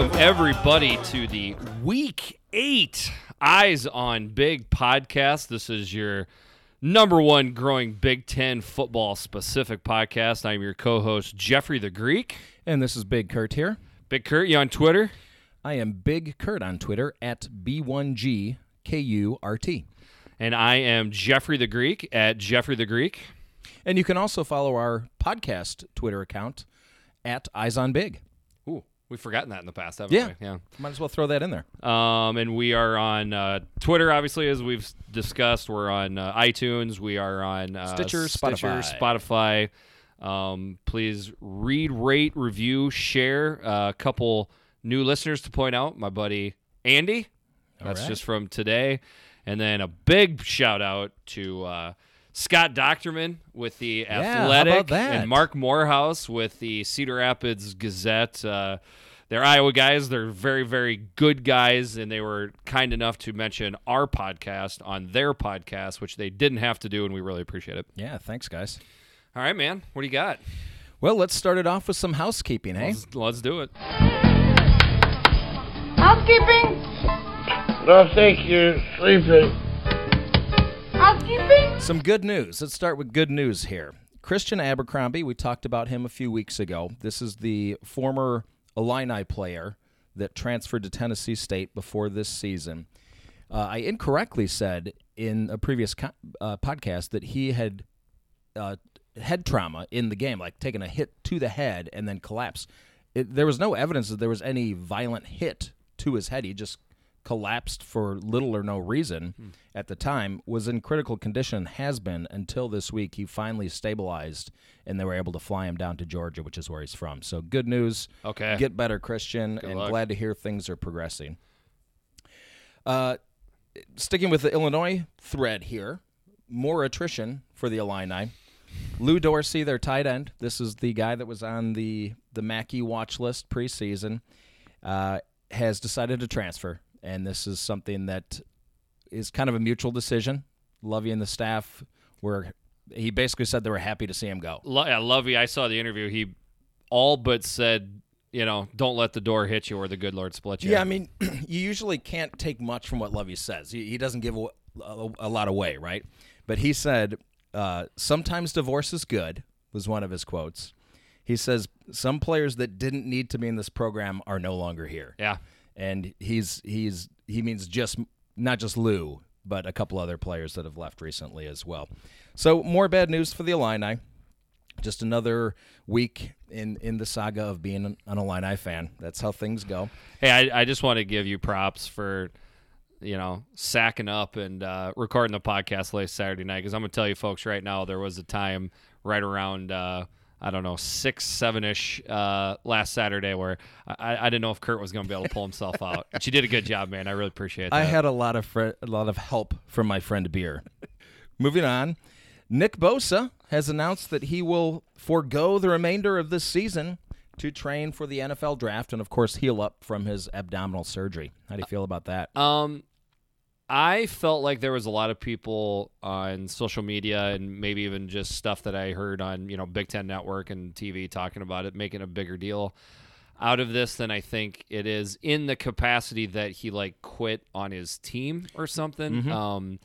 Welcome, everybody, to the Week 8 Eyes on Big podcast. This is your number one growing Big Ten football specific podcast. I'm your co host, Jeffrey the Greek. And this is Big Kurt here. Big Kurt, you on Twitter? I am Big Kurt on Twitter at B1GKURT. And I am Jeffrey the Greek at Jeffrey the Greek. And you can also follow our podcast Twitter account at Eyes on Big. Ooh, we've forgotten that in the past, haven't Yeah. we? Yeah. Might as well throw that in there. Um, and we are on uh, Twitter, obviously, as we've discussed. We're on uh, iTunes. We are on uh, Stitcher, Stitcher, Spotify. Spotify. Um, please read, rate, review, share. Uh, a couple new listeners to point out. My buddy Andy. That's right. just from today. And then a big shout out to uh, Scott Dochterman with the how Athletic that? and Marc Morehouse with the Cedar Rapids Gazette. Uh, they're Iowa guys. They're very, very good guys, and they were kind enough to mention our podcast on their podcast, which they didn't have to do, and we really appreciate it. Yeah, thanks, guys. All right, man. What do you got? Well, let's start it off with some housekeeping, hey? Let's, let's do it. Housekeeping? Don't think you're sleeping. Housekeeping? Some good news. Let's start with good news here. Christian Abercrombie, we talked about him a few weeks ago. This is the former Illini player that transferred to Tennessee State before this season. Uh, I incorrectly said in a previous co- uh, podcast that he had uh, head trauma in the game, like taking a hit to the head and then collapse. It, there was no evidence that there was any violent hit to his head. He just collapsed for little or no reason at the time. Was in critical condition, has been until this week. He finally stabilized, and they were able to fly him down to Georgia, which is where he's from. So good news. Okay. Get better, Christian, and luck. glad to hear things are progressing. Uh, sticking with the Illinois thread here, more attrition for the Illini. Lou Dorsey, their tight end. This is the guy that was on the the Mackey watch list preseason. Uh, has decided to transfer, and this is something that is kind of a mutual decision. Lovie and the staff were. He basically said they were happy to see him go. Lo- yeah, Lovie, I saw the interview. He all but said, you know, don't let the door hit you or the good Lord split you. Yeah, I mean, you usually can't take much from what Lovie says. He, he doesn't give a, a, a lot away, right? But he said, uh, sometimes divorce is good, was one of his quotes. He says, some players that didn't need to be in this program are no longer here. Yeah. And he's he's he means just not just Lou, but a couple other players that have left recently as well. So more bad news for the Illini. Just another week in in the saga of being an, Illini fan. That's how things go. Hey, I, I just want to give you props for, you know, sacking up and uh, recording the podcast late Saturday night. Because I'm to tell you folks right now, there was a time right around, uh, I don't know, six, seven ish uh, last Saturday where I, I didn't know if Kurt was going to be able to pull himself out. But you did a good job, man. I really appreciate that. I had a lot of fri a lot of help from my friend Beer. Moving on, Nick Bosa has announced that he will forego the remainder of this season to train for the NFL draft and, of course, heal up from his abdominal surgery. How do you feel about that? Um, I felt like there was a lot of people on social media and maybe even just stuff that I heard on you know Big Ten Network and TV talking about it, making a bigger deal out of this than I think it is in the capacity that he like quit on his team or something. Um,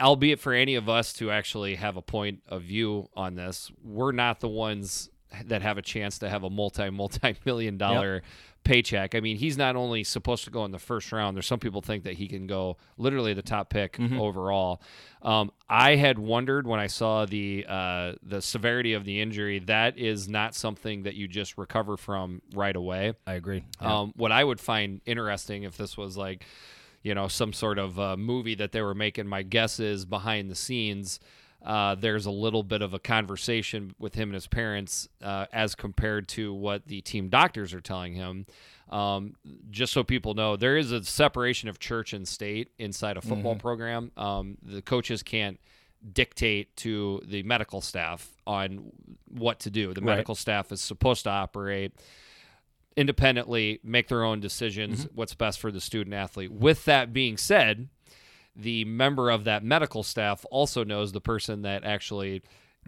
albeit for any of us to actually have a point of view on this, we're not the ones that have a chance to have a multi multi million dollar paycheck. I mean, he's not only supposed to go in the first round. There's some people think that he can go literally the top pick overall. Um, I had wondered when I saw the uh, the severity of the injury. That is not something that you just recover from right away. I agree. Um, what I would find interesting if this was like, you know, some sort of uh, movie that they were making, my guess is behind the scenes, uh, there's a little bit of a conversation with him and his parents uh, as compared to what the team doctors are telling him. Um, just so people know, there is a separation of church and state inside a football program. Um, the coaches can't dictate to the medical staff on what to do. The Right. medical staff is supposed to operate independently, make their own decisions, what's best for the student athlete. With that being said, the member of that medical staff also knows the person that actually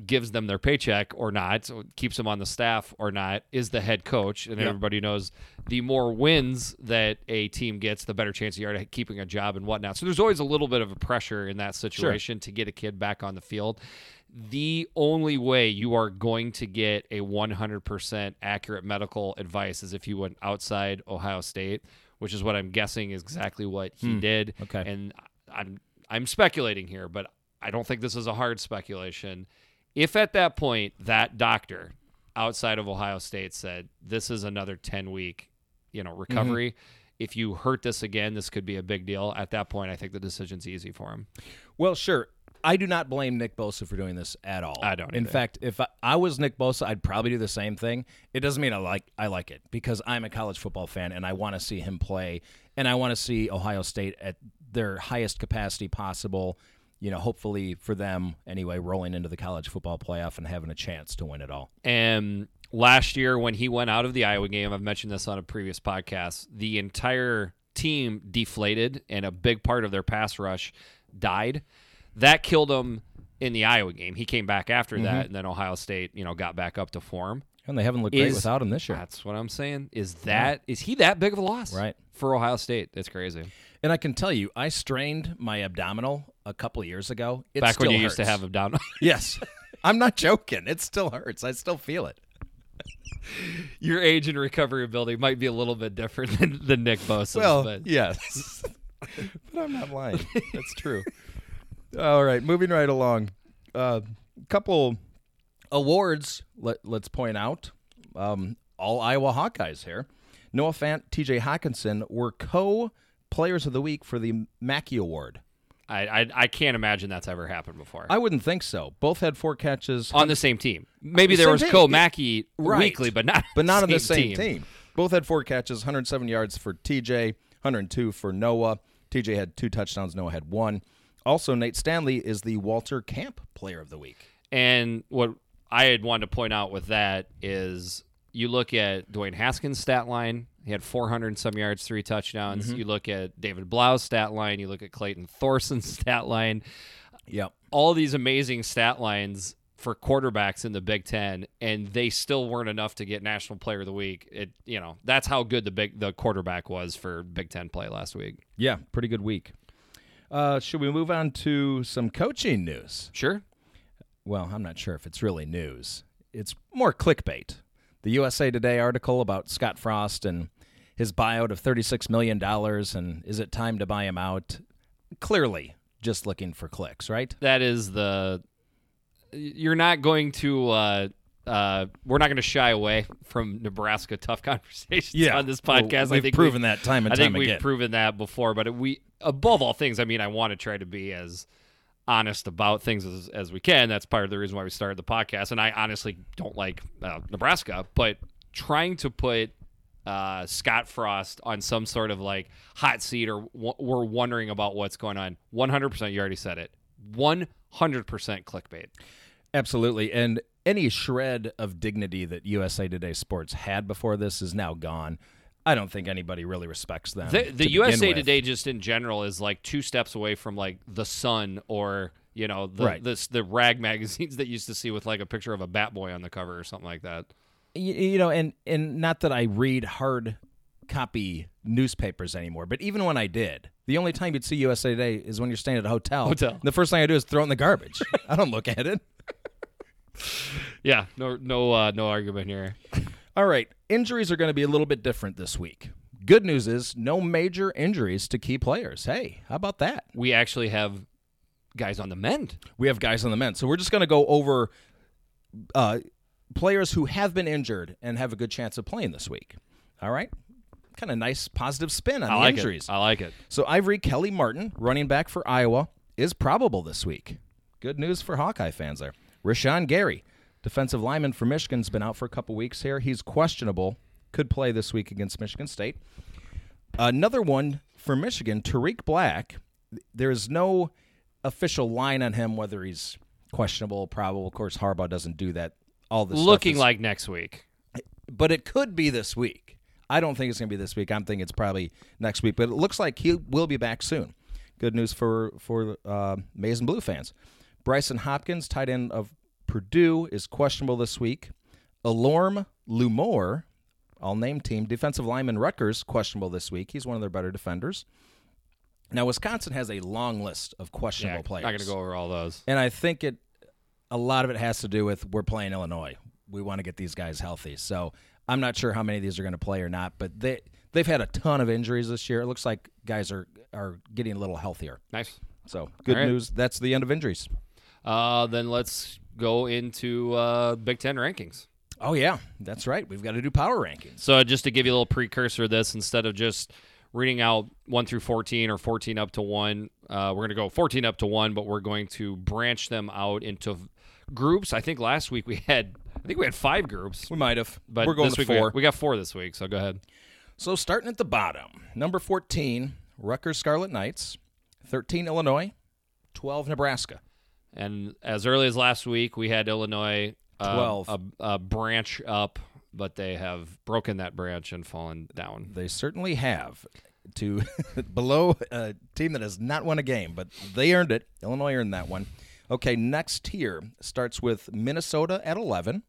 gives them their paycheck or not, so keeps them on the staff or not, is the head coach. And Yep. everybody knows the more wins that a team gets, the better chance you are to keeping a job and whatnot. So there's always a little bit of a pressure in that situation to get a kid back on the field. The only way you are going to get a 100% accurate medical advice is if you went outside Ohio State, which is what I'm guessing is exactly what he hmm. did. okay. And I'm I'm speculating here, but I don't think this is a hard speculation. If at that point that doctor outside of Ohio State said this is another 10 week, you know, mm-hmm. recovery, if you hurt this again, this could be a big deal. At that point, I think the decision's easy for him. Well, sure. I do not blame Nick Bosa for doing this at all. I don't In either. fact, if I, I was Nick Bosa, I'd probably do the same thing. It doesn't mean I like I like it because I'm a college football fan and I want to see him play and I want to see Ohio State at their highest capacity possible. You know, hopefully for them anyway, rolling into the college football playoff and having a chance to win it all. And last year, when he went out of the Iowa game, I've mentioned this on a previous podcast, the entire team deflated and a big part of their pass rush died. That killed him in the Iowa game. He came back after Mm-hmm. that, and then Ohio State, you know, got back up to form. And they haven't looked great without him this year. That's what I'm saying. Is that is he that big of a loss? Right. For Ohio State. It's crazy. And I can tell you, I strained my abdominal a couple years ago. It Back when you used to have down. Yes. I'm not joking. It still hurts. I still feel it. Your age and recovery ability might be a little bit different than, than Nick Bosa's. but yes. but I'm not lying. That's true. All right, moving right along. A uh, couple awards. Let, let's point out. Um, all Iowa Hawkeyes here. Noah Fant, T.J. Hockenson were co-players of the week for the Mackey Award. I, I I can't imagine that's ever happened before. I wouldn't think so. Both had four catches, on the same team. Maybe there was team. Co Mackey Right. weekly, but not but not on the same team. Both had four catches, 107 yards for TJ, 102 for Noah. TJ had two touchdowns, Noah had one. Also, Nate Stanley is the Walter Camp Player of the Week. And what I had wanted to point out with that is you look at Dwayne Haskins' stat line. He had 400 and some yards, three touchdowns. Mm-hmm. You look at David Blough's stat line. You look at Clayton Thorson's stat line. Yep. All these amazing stat lines for quarterbacks in the Big Ten, and they still weren't enough to get National Player of the Week. It, you know, that's how good the big the quarterback was for Big Ten play last week. Yeah, pretty good week. Uh, should we move on to some coaching news? Sure. Well, I'm not sure if it's really news. It's more clickbait. The USA Today article about Scott Frost and his buyout of $36 million, and is it time to buy him out? Clearly, just looking for clicks, right? that is the you're not going to uh uh we're not going to shy away from Nebraska tough conversations on this podcast. I we've think proven we- that time and I think time we've proven that before, but we above all things, I mean, I want to try to be as honest about things as, as we can. That's part of the reason why we started the podcast. And I honestly don't like uh, Nebraska, but trying to put uh, Scott Frost on some sort of like hot seat or w- we're wondering about what's going on. 100%, you already said it. 100% clickbait. Absolutely. And any shred of dignity that USA Today Sports had before this is now gone. I don't think anybody really respects them. The, to the begin USA. Today, just in general, is like two steps away from like the Sun or you know the Right. this, the rag magazines that used to see with like a picture of a Bat Boy on the cover or something like that. You, you know, and and not that I read hard copy newspapers anymore, but even when I did, the only time you'd see USA Today is when you're staying at a hotel. Hotel. The first thing I do is throw it in the garbage. I don't look at it. Yeah, no no uh, no argument here. All right, injuries are going to be a little bit different this week. Good news is no major injuries to key players. Hey, how about that? We actually have guys on the mend. We have guys on the mend, So we're just going to go over uh, players who have been injured and have a good chance of playing this week. All right? Kind of nice positive spin on I the like injuries. it. I like it. So Ivory Kelly Martin, running back for Iowa, is probable this week. Good news for Hawkeye fans there. Rashan Gary, defensive lineman for Michigan, has been out for a couple weeks here. He's questionable. Could play this week against Michigan State. Another one for Michigan, Tarik Black. There's no official line on him whether he's questionable, or probable. Of course, Harbaugh doesn't do that. All this Looking is- like next week. but it could be this week. I don't think it's going to be this week. I'm thinking it's probably next week, but it looks like he will be back soon. Good news for for uh, Maize and Blue fans. Brycen Hopkins, tight end of Purdue is questionable this week. Elorm Lumor, all name team, defensive lineman Rutgers, questionable this week. He's one of their better defenders. Now, Wisconsin has a long list of questionable Yeah, players. not going to go over all those. And I think it a lot of it has to do with we're playing Illinois. We want to get these guys healthy. So I'm not sure how many of these are going to play or not, but they they've had a ton of injuries this year. It looks like guys are are getting a little healthier. Nice. So good right. news. That's the end of injuries. Uh, then let's go into uh, Big Ten rankings. Oh yeah, that's right. We've got to do power rankings. So just to give you a little precursor of this, instead of just reading out one through fourteen or fourteen up to one, uh, we're going to go fourteen up to one, but we're going to branch them out into groups. I think last week we had, I think we had five groups, We might have, but we're going this to week we four. got, we got four this week. So go ahead. So starting at the bottom, number 14, Rutgers Scarlet Knights, 13 Illinois, 12 Nebraska. And as early as last week, we had Illinois uh, 12. a, a branch up, but they have broken that branch and fallen down. They certainly have to below a team that has not won a game, but they earned it. Illinois earned that one. Okay, next tier starts with Minnesota at 11,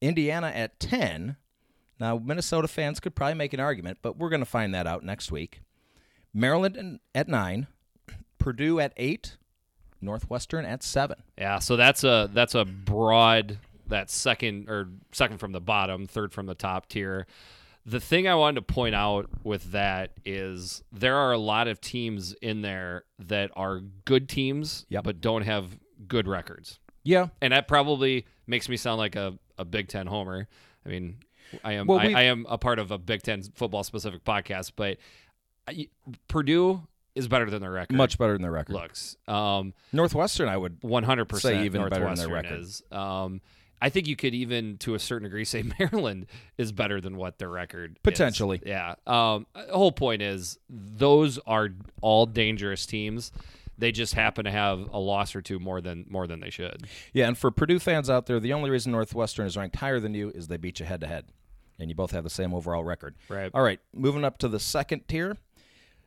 Indiana at 10. Now, Minnesota fans could probably make an argument, but we're going to find that out next week. Maryland at 9, Purdue at 8, Northwestern at 7. Yeah, so that's a that's a broad that second or second from the bottom, third from the top tier. The thing I wanted to point out with that is there are a lot of teams in there that are good teams Yep. but don't have good records. Yeah, And that probably makes me sound like a, a Big Ten homer. I mean, I am Well, I, I am a part of a Big Ten football specific podcast, but I, Purdue is better than their record. much better than their record. looks. Um, Northwestern, I would one hundred percent Say even better than their record. is. Um, I think you could even, to a certain degree, say Maryland is better than what their record is. Potentially. Yeah. Um, the whole point is those are all dangerous teams. They just happen to have a loss or two more than more than they should. Yeah, and for Purdue fans out there, the only reason Northwestern is ranked higher than you is they beat you head to head, and you both have the same overall record. Right. All right, moving up to the second tier.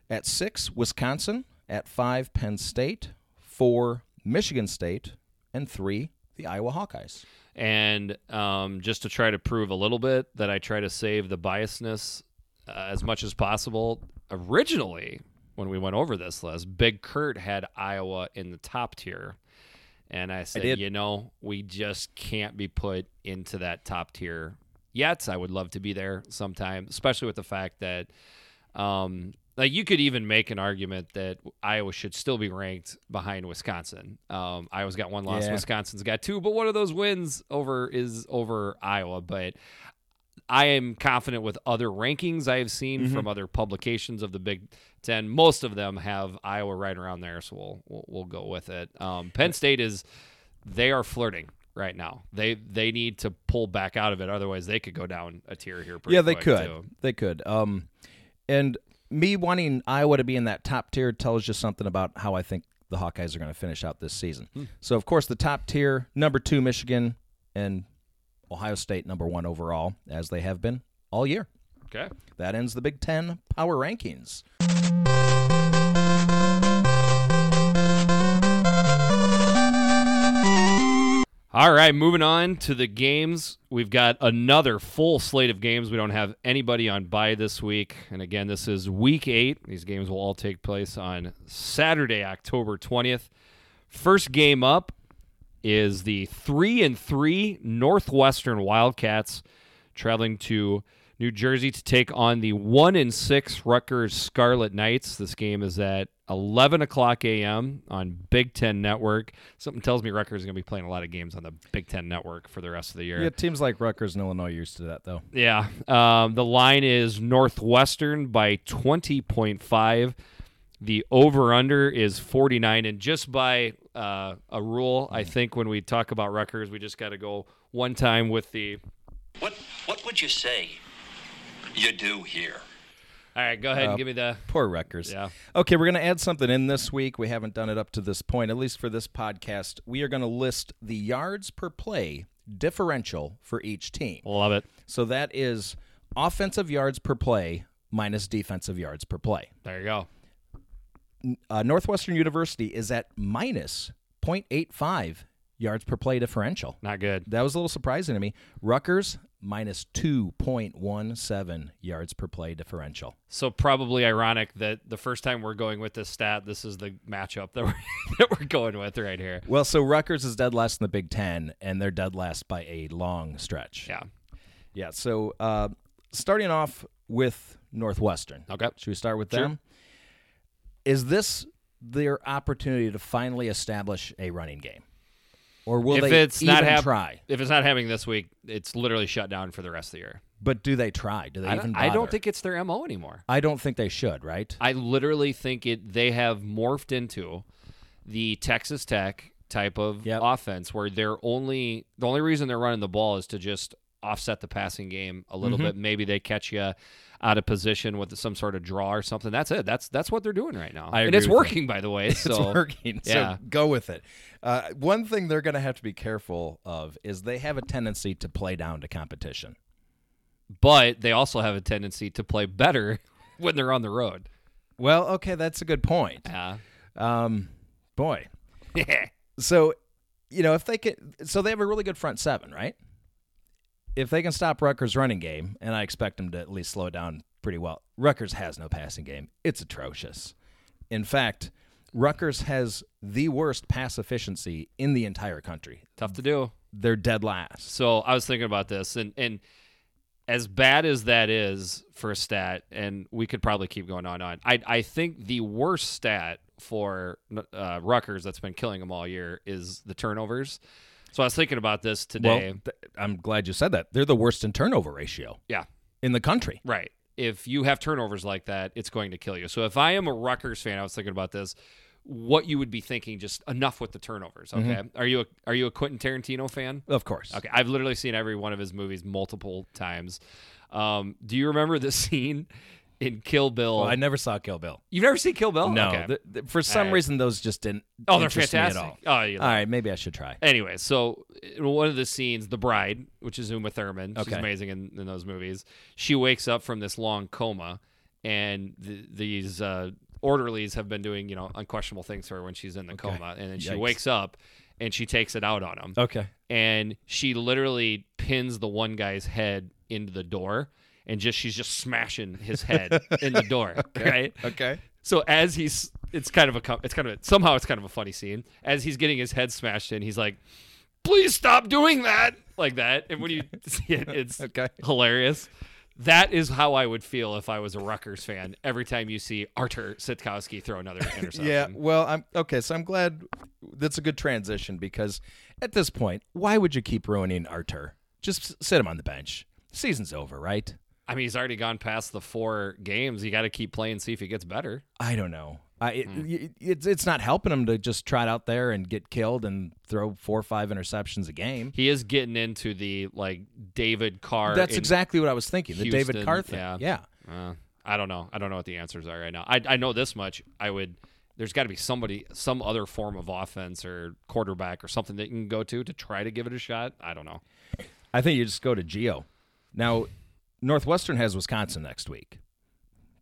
At six, Wisconsin. At five, Penn State. Four, Michigan State, and three, the Iowa Hawkeyes. And um, just to try to prove a little bit that I try to save the biasness uh, as much as possible. Originally, when we went over this list, Big Kurt had Iowa in the top tier. And I said, did. you know, we just can't be put into that top tier yet. I would love to be there sometime, especially with the fact that, um, like, you could even make an argument that Iowa should still be ranked behind Wisconsin. Um, Iowa's got one loss, Yeah. Wisconsin's got two, but one of those wins over is over Iowa. But I am confident with other rankings I have seen Mm-hmm. from other publications of the Big Ten. Most of them have Iowa right around there, so we'll we'll, we'll go with it. Um, Penn State is they are flirting right now. They they need to pull back out of it, otherwise they could go down a tier here. Pretty yeah, they could. too. They could. Um, and me wanting Iowa to be in that top tier tells you something about how I think the Hawkeyes are going to finish out this season. Hmm. So, of course, the top tier, number two, Michigan, and Ohio State, number one overall, as they have been all year. Okay. That ends the Big Ten power rankings. All right, moving on to the games. We've got another full slate of games. We don't have anybody on bye this week. And again, this is week eight. These games will all take place on Saturday, October 20th. First game up is the three and three Northwestern Wildcats traveling to New Jersey to take on the one and six Rutgers Scarlet Knights. This game is at 11 o'clock a.m. on Big Ten Network. Something tells me Rutgers is going to be playing a lot of games on the Big Ten Network for the rest of the year. Yeah, teams like Rutgers and Illinois are used to that, though. Yeah. Um, the line is Northwestern by 20.5. The over under is 49. And just by uh, a rule, I think when we talk about Rutgers, we just got to go one time with the. What what would you say you do here? All right, go ahead Uh, and give me the. Poor Rutgers. Yeah. Okay, we're going to add something in this week. We haven't done it up to this point, at least for this podcast. We are going to list the yards per play differential for each team. Love it. So that is offensive yards per play minus defensive yards per play. There you go. Uh, Northwestern University is at minus 0.85 yards per play differential. Not good. That was a little surprising to me. Rutgers minus 2.17 yards per play differential. So probably ironic that the first time we're going with this stat, this is the matchup that we're that we're going with right here. Well, so Rutgers is dead last in the Big Ten, and they're dead last by a long stretch. Yeah. Yeah. So uh, starting off with Northwestern. Okay. Should we start with Sure. them? Is this their opportunity to finally establish a running game? Or will if they it's even not hap- try? if it's not happening this week, it's literally shut down for the rest of the year. But do they try? Do they I even don't, I don't bother? think it's their mo anymore. I don't think they should, right? I literally think it. They have morphed into the Texas Tech type of Yep. offense where they're only the only reason they're running the ball is to just offset the passing game a Mm-hmm. little bit. Maybe they catch you out of position with some sort of draw or something. That's it. That's that's what they're doing right now, I and it's you. working by the way. it's So working. yeah. So go with it. Uh, one thing they're going to have to be careful of is they have a tendency to play down to competition. but they also have a tendency to play better when they're on the road. Well, okay, that's a good point. Yeah. Um, boy, so you know if they can, so they have a really good front seven, right? If they can stop Rutgers' running game, and I expect them to at least slow it down pretty well. Rutgers has no passing game; it's atrocious. In fact, Rutgers has the worst pass efficiency in the entire country. Tough to do. They're dead last. So I was thinking about this, and and as bad as that is for a stat, and we could probably keep going on and on. I I think the worst stat for uh, Rutgers that's been killing them all year is the turnovers. So I was thinking about this today. Well, th- I'm glad you said that. They're the worst in turnover ratio yeah, in the country. right. If you have turnovers like that, it's going to kill you. So if I am a Rutgers fan, I was thinking about this. What you would be thinking? Just enough with the turnovers. Okay. Are you a Are you a Quentin Tarantino fan? Of course. Okay, I've literally seen every one of his movies multiple times. Um, do you remember the scene in Kill Bill? Well, I never saw Kill Bill. You've never seen Kill Bill? No, Okay. th- th- for some right. reason those just didn't. oh, they're interest me at fantastic. all. Oh, you All right, maybe I should try. Anyway, so one of the scenes, the bride, which is Uma Thurman, she's amazing in, in those movies. She wakes up from this long coma, and th- these uh, orderlies have been doing you know unquestionable things to her when she's in the coma, and then she wakes up and she takes it out on him. Okay. and she literally pins the one guy's head into the door and just she's just smashing his head in the door right Okay. so as he's it's kind of a it's kind of a, somehow it's kind of a funny scene as he's getting his head smashed in he's like please stop doing that like that and when you see it it's Okay. hilarious that is how I would feel if I was a Rutgers fan every time you see Artur Sitkowski throw another interception. Yeah. Well, I'm okay. So I'm glad that's a good transition because at this point, why would you keep ruining Artur? Just sit him on the bench. Season's over, right? I mean, he's already gone past the four games. You got to keep playing, see if he gets better. I don't know. I, it, Hmm. y- it's it's not helping him to just trot out there and get killed and throw four or five interceptions a game. He is getting into the like David Carr. That's exactly what I was thinking. The David Houston, Carr thing. yeah. yeah. Uh, I don't know. I don't know what the answers are right now. I I know this much. I would. There's got to be somebody, some other form of offense or quarterback or something that you can go to to try to give it a shot. I don't know. I think you just go to Geo. Now, Northwestern has Wisconsin next week.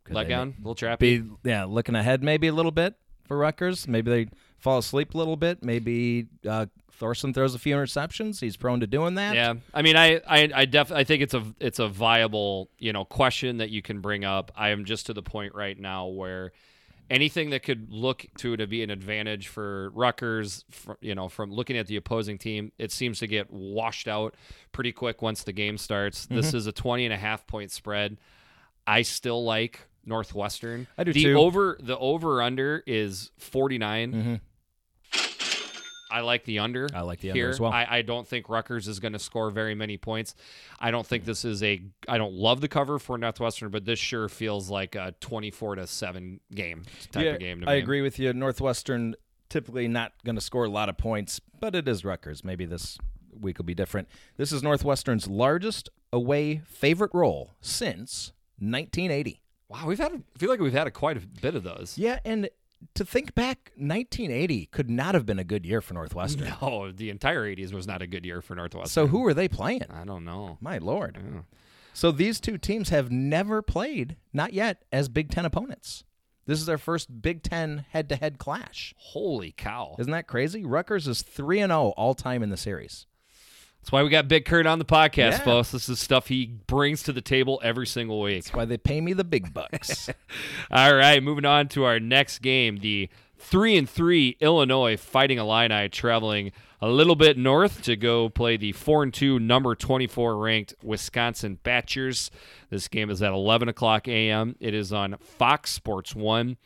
Could Let down, little trappy. Be yeah, looking ahead maybe a little bit for Rutgers. Maybe they fall asleep a little bit. Maybe uh, Thorson throws a few interceptions. He's prone to doing that. Yeah, I mean, I, I, I def, I think it's a, it's a viable, you know, question that you can bring up. I am just to the point right now where anything that could look to to be an advantage for Rutgers, fr you know, from looking at the opposing team, it seems to get washed out pretty quick once the game starts. This Mm-hmm. is a 20 and a half point spread. I still like Northwestern. I do the too. over the over under is 49. Mhm. I like the under. I like the under here. as well. I, I don't think Rutgers is going to score very many points. I don't think this is a. I don't love the cover for Northwestern, but this sure feels like a twenty-four to seven game type Yeah, of game. To me. I me. agree with you. Northwestern typically not going to score a lot of points, but it is Rutgers. Maybe this week will be different. This is Northwestern's largest away favorite role since 1980. Wow, we've had. A, I feel like we've had a quite a bit of those. Yeah, and to think back, 1980 could not have been a good year for Northwestern. No, the entire '80s was not a good year for Northwestern. So who are they playing? I don't know. My lord. Yeah. So these two teams have never played, not yet, as Big Ten opponents. This is their first Big Ten head-to-head clash. Holy cow! Isn't that crazy? Rutgers is three and oh zero all time in the series. That's why we got Big Kurt on the podcast, Yeah. folks. This is stuff he brings to the table every single week. That's why they pay me the big bucks. All right, moving on to our next game. The three and three Illinois Fighting Illini traveling a little bit north to go play the four and two number twenty four ranked Wisconsin Badgers. This game is at eleven o'clock a.m. It is on Fox Sports One.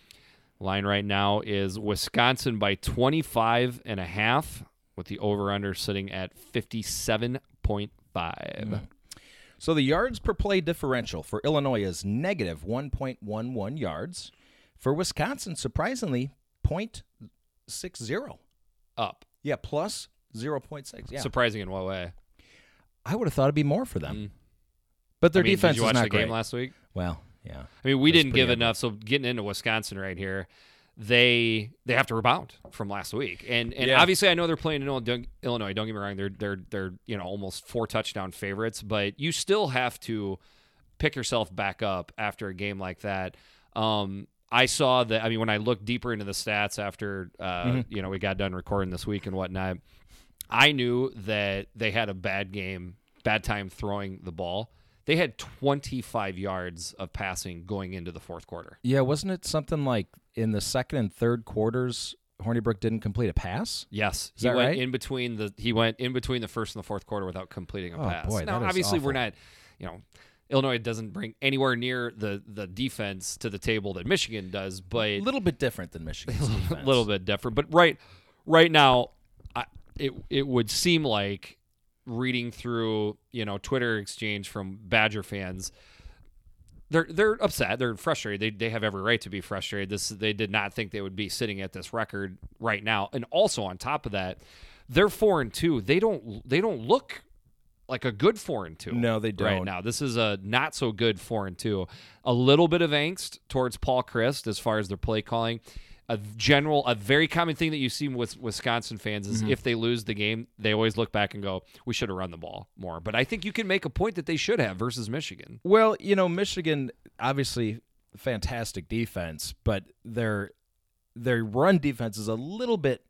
Line right now is Wisconsin by 25 and a half with the over under sitting at 57.5. So the yards per play differential for Illinois is negative 1.11 yards. For Wisconsin, surprisingly, 0.60. Up. Yeah, plus 0.6. Yeah. Surprising in what way? I would have thought it'd be more for them. But their Mm. I mean, defense did you is watch not the game great. last week? well, yeah. I mean, we didn't give ugly. enough. So getting into Wisconsin right here, they they have to rebound from last week, and and Yeah. obviously I know they're playing in Illinois. Don't get me wrong; they're they're they're you know almost four touchdown favorites, but you still have to pick yourself back up after a game like that. Um, I saw that. I mean, when I looked deeper into the stats after uh, Mm-hmm. you know we got done recording this week and whatnot, I knew that they had a bad game, bad time throwing the ball. They had 25 yards of passing going into the fourth quarter. Yeah, wasn't it something like in the second and third quarters, Hornibrook didn't complete a pass? Yes, Is he that went right? in between the he went in between the first and the fourth quarter without completing a Oh, pass. boy, now, obviously, we're not, you know, Illinois doesn't bring anywhere near the the defense to the table that Michigan does, but A little bit different than Michigan. a little bit different. But right right now, I, it it would seem like reading through you know Twitter exchange from Badger fans. They're they're upset. They're frustrated. They they have every right to be frustrated. This they did not think they would be sitting at this record right now. And also on top of that, they're four and two. They don't they don't look like a good four and two. No, they don't. now, this is a not so good four and two. A little bit of angst towards Paul Chryst as far as their play calling. A general, a very common thing that you see with Wisconsin fans is Mm-hmm. if they lose the game, they always look back and go, "We should have run the ball more." But I think you can make a point that they should have versus Michigan. Well, you know, Michigan obviously fantastic defense, but their their run defense is a little bit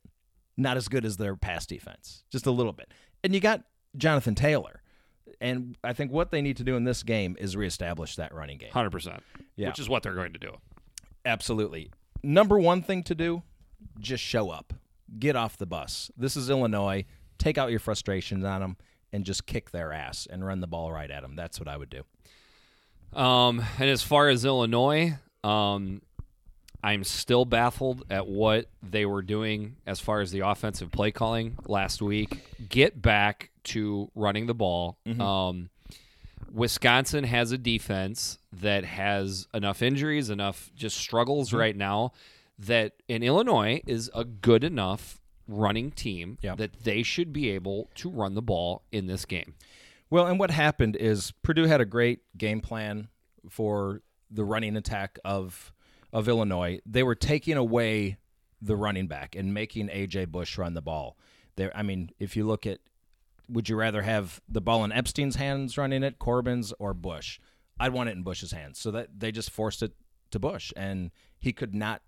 not as good as their pass defense, just a little bit. And you got Jonathan Taylor, and I think what they need to do in this game is reestablish that running game. Hundred percent, Yeah. which is what they're going to do. Absolutely. Number one thing to do, just show up. Get off the bus. This is Illinois. Take out your frustrations on them and just kick their ass and run the ball right at them. That's what I would do. Um, and as far as Illinois, um, I'm still baffled at what they were doing as far as the offensive play calling last week. Get back to running the ball. Um, Wisconsin has a defense that has enough injuries, enough just struggles mm-hmm. right now that in Illinois is a good enough running team Yeah. that they should be able to run the ball in this game. Well, and what happened is Purdue had a great game plan for the running attack of of Illinois. They were taking away the running back and making AJ Bush run the ball. There, I mean, if you look at, would you rather have the ball in Epstein's hands running it, Corbin's, or Bush? I'd want it in Bush's hands. So that they just forced it to Bush, and he could not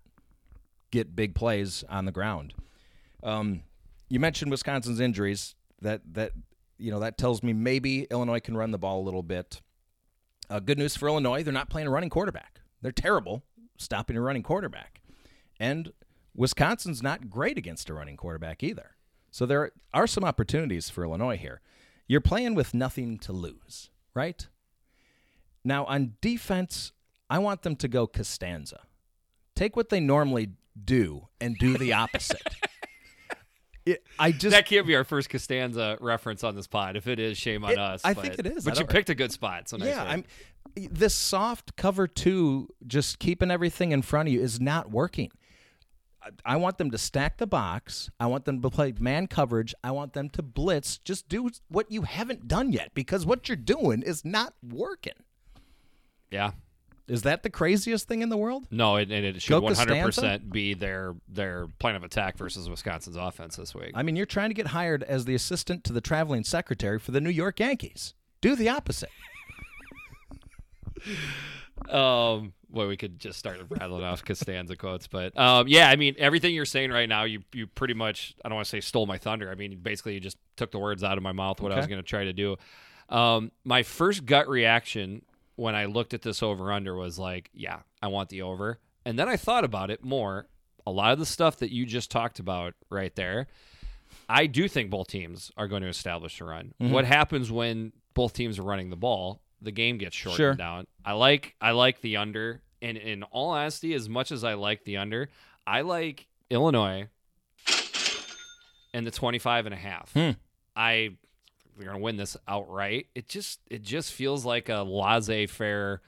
get big plays on the ground. Um, you mentioned Wisconsin's injuries. That that you know that tells me maybe Illinois can run the ball a little bit. Uh, good news for Illinois: they're not playing a running quarterback. They're terrible stopping a running quarterback, and Wisconsin's not great against a running quarterback either. So there are some opportunities for Illinois here. You're playing with nothing to lose, right? Now on defense, I want them to go Costanza. Take what they normally do and do the opposite. It, I just that can't be our first Costanza reference on this pod. If it is, shame on It- us. I but- think it is. But you picked a good spot. So nice yeah. I'm this soft cover two, just keeping everything in front of you is not working. I- want them to stack the box. I want them to play man coverage. I want them to blitz. Just do what you haven't done yet because what you're doing is not working. yeah. Is that the craziest thing in the world? No, and, and it should 100 Costanza? percent be their their plan of attack versus Wisconsin's offense this week. I mean, you're trying to get hired as the assistant to the traveling secretary for the New York Yankees. Do the opposite. Um, well, we could just start rattling off Costanza quotes, but um, yeah, I mean, everything you're saying right now, you you pretty much, I don't want to say stole my thunder. I mean, basically, you just took the words out of my mouth. What I was going to try to do. Um, my first gut reaction when I looked at this over under was like, yeah, I want the over, and then I thought about it more. A lot of the stuff that you just talked about right there, I do think both teams are going to establish a run. Mm-hmm. What happens when both teams are running the ball? The game gets shortened Sure. down. I like I like the under, and in all honesty, as much as I like the under, I like Illinois and the 25 and a half. Hmm. I we're going to win this outright. It just it just feels like a laissez-faire,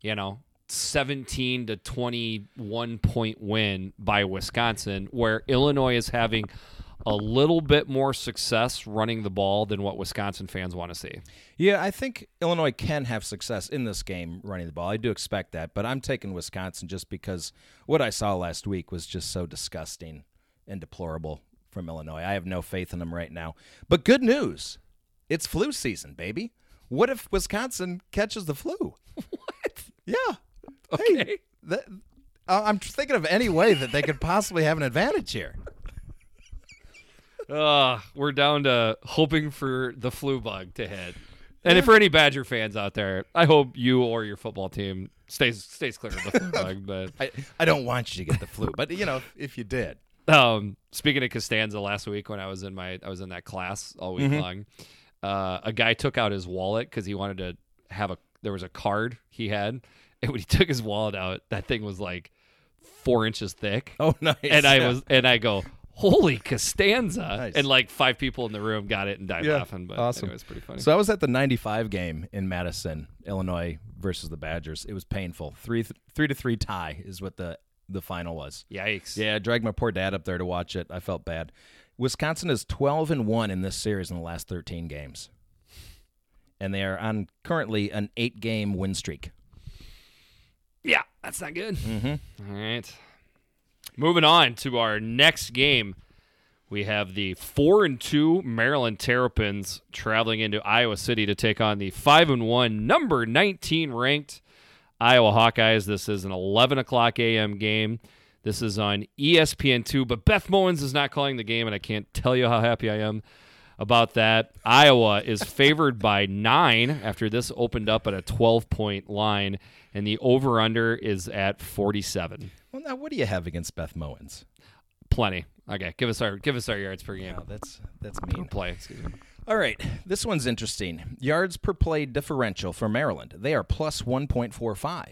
you know, 17 to 21 point win by Wisconsin where Illinois is having a little bit more success running the ball than what Wisconsin fans want to see. Yeah, I think Illinois can have success in this game running the ball. I do expect that, but I'm taking Wisconsin just because what I saw last week was just so disgusting and deplorable from Illinois. I have no faith in them right now. But good news. It's flu season, baby. What if Wisconsin catches the flu? What? Yeah. Hey, that, I'm thinking of any way that they could possibly have an advantage here. Uh, we're down to hoping for the flu bug to hit. And if for any Badger fans out there, I hope you or your football team stays stays clear of the flu bug. But I, I don't want you to get the flu, but you know, if, if you did. Um, speaking of Costanza, last week when I was in my I was in that class all week long, uh, a guy took out his wallet because he wanted to have a there was a card he had, and when he took his wallet out, that thing was like four inches thick, Oh, nice. and I Yeah. was and I go. Holy Costanza! Nice. And like five people in the room got it and died Yeah, laughing. But awesome. it was pretty funny. So I was at the '95 game in Madison, Illinois versus the Badgers. It was painful. Three three to three tie is what the the final was. Yikes! Yeah, I dragged my poor dad up there to watch it. I felt bad. Wisconsin is 12 and one in this series in the last 13 games, and they are on currently an eight game win streak. Yeah, that's not good. Mm-hmm. right. Moving on to our next game. We have the four and two Maryland Terrapins traveling into Iowa City to take on the five and one number nineteen ranked Iowa Hawkeyes. This is an eleven o'clock a.m. game. This is on ESPN two, but Beth Mowins is not calling the game, and I can't tell you how happy I am about that. Iowa is favored by nine after this opened up at a twelve point line, and the over under is at forty seven. Well, now what do you have against Beth Mowins? Plenty. Okay, give us our give us our yards per game. Oh, that's that's mean. Play. Excuse me. All right, this one's interesting. Yards per play differential for Maryland. They are plus 1.45.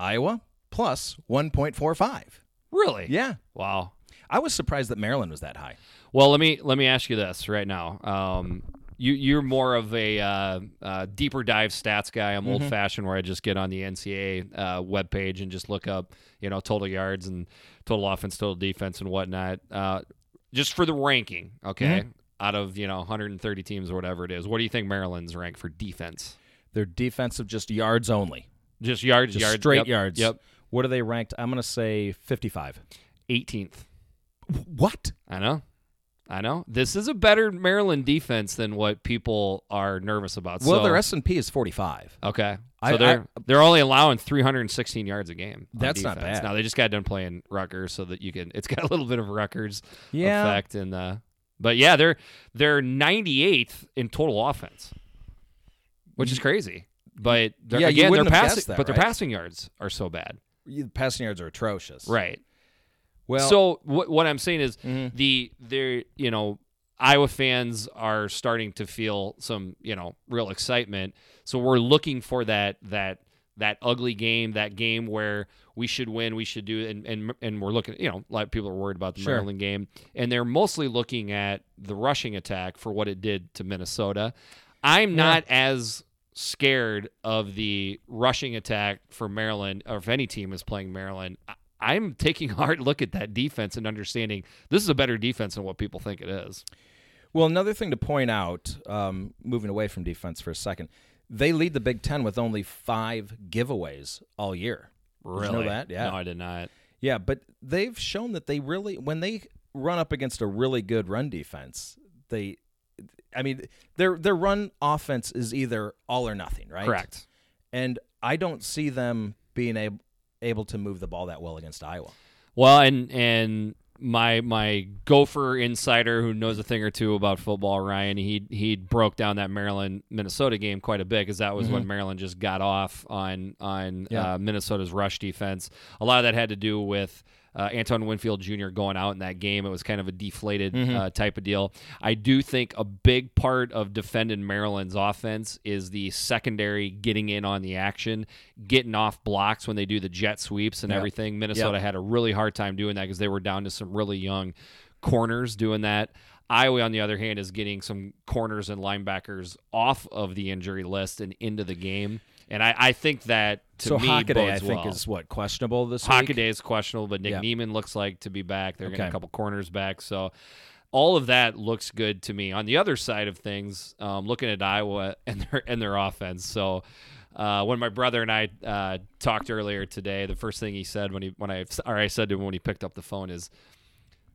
Iowa plus 1.45. Really? Yeah. Wow. I was surprised that Maryland was that high. Well, let me let me ask you this right now. Um, you you're more of a uh, uh, deeper dive stats guy. I'm old fashioned, where I just get on the NCAA uh, webpage and just look up, you know, total yards and total offense, total defense, and whatnot. Uh, just for the ranking, okay, out of you know 130 teams or whatever it is. What do you think Maryland's ranked for defense? They're defensive just yards only. Just yards, Just yards, straight yep, yards. Yep, What are they ranked? I'm going to say 55. 18th. What? I know. I know. This is a better Maryland defense than what people are nervous about. Well, so, their S&P is 45. Okay. I- So they're I- they're only allowing 316 yards a game. That's not bad. Now they just got done playing Rutgers, so that you can. It's got a little bit of Rutgers Yeah. effect, in uh, but yeah, they're they're 98th in total offense, which is crazy. But they're, Yeah, again, their wouldn't passing, that, but their right? passing yards are so bad. The Passing yards are atrocious. Right. Well, so what what I'm saying is Mhm. the there you know Iowa fans are starting to feel some you know real excitement. So we're looking for that that that ugly game, that game where we should win, we should do, and and and we're looking. You know, a lot of people are worried about the Sure. Maryland game, and they're mostly looking at the rushing attack for what it did to Minnesota. I'm not as scared of the rushing attack for Maryland, or if any team is playing Maryland. I'm taking a hard look at that defense and understanding this is a better defense than what people think it is. Well, another thing to point out, um, moving away from defense for a second, they lead the Big Ten with only five giveaways all year. Did you know that? Yeah. No, I did not. Yeah, but they've shown that they really, when they run up against a really good run defense, they, I mean, their their run offense is either all or nothing, right? Correct. And I don't see them being able able to move the ball that well against Iowa. Well, and and my my Gopher insider who knows a thing or two about football, Ryan, he he broke down that Maryland Minnesota game quite a bit because that was when Maryland just got off on on Yeah. uh, Minnesota's rush defense. A lot of that had to do with. Uh, Anton Winfield Jr. going out in that game, it was kind of a deflated uh, type of deal. I do think a big part of defending Maryland's offense is the secondary getting in on the action, getting off blocks when they do the jet sweeps and Yep. everything. Minnesota had a really hard time doing that because they were down to some really young corners doing that. Iowa, on the other hand, is getting some corners and linebackers off of the injury list and into the game. And I, I think that to so me Hockaday, I think, well. is what questionable this week. Hockaday is questionable, but Nick Yeah. Niemann looks like to be back. They're getting a couple corners back, so all of that looks good to me. On the other side of things, um, looking at Iowa and their and their offense, so. Uh, when my brother and I uh, talked earlier today, the first thing he said when he when I or I said to him when he picked up the phone is,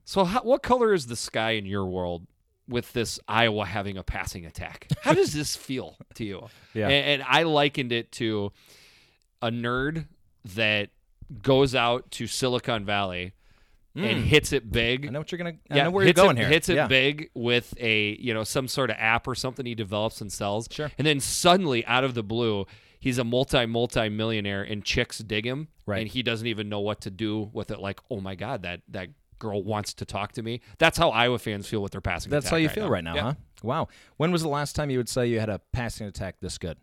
"So, how, what color is the sky in your world with this Iowa having a passing attack? How does this feel to you?" Yeah. and, and I likened it to a nerd that goes out to Silicon Valley and hits it big. Mm. I know what you're gonna. I yeah, know where you're going it, here. Hits it yeah. big with a you know some sort of app or something he develops and sells. Sure. And then suddenly, out of the blue, he's a multi multi millionaire, and chicks dig him, Right. And he doesn't even know what to do with it. Like, oh my god, that that girl wants to talk to me. That's how Iowa fans feel with their passing. That's how you right feel now. right now, Yeah. huh? Wow. When was the last time you would say you had a passing attack this good?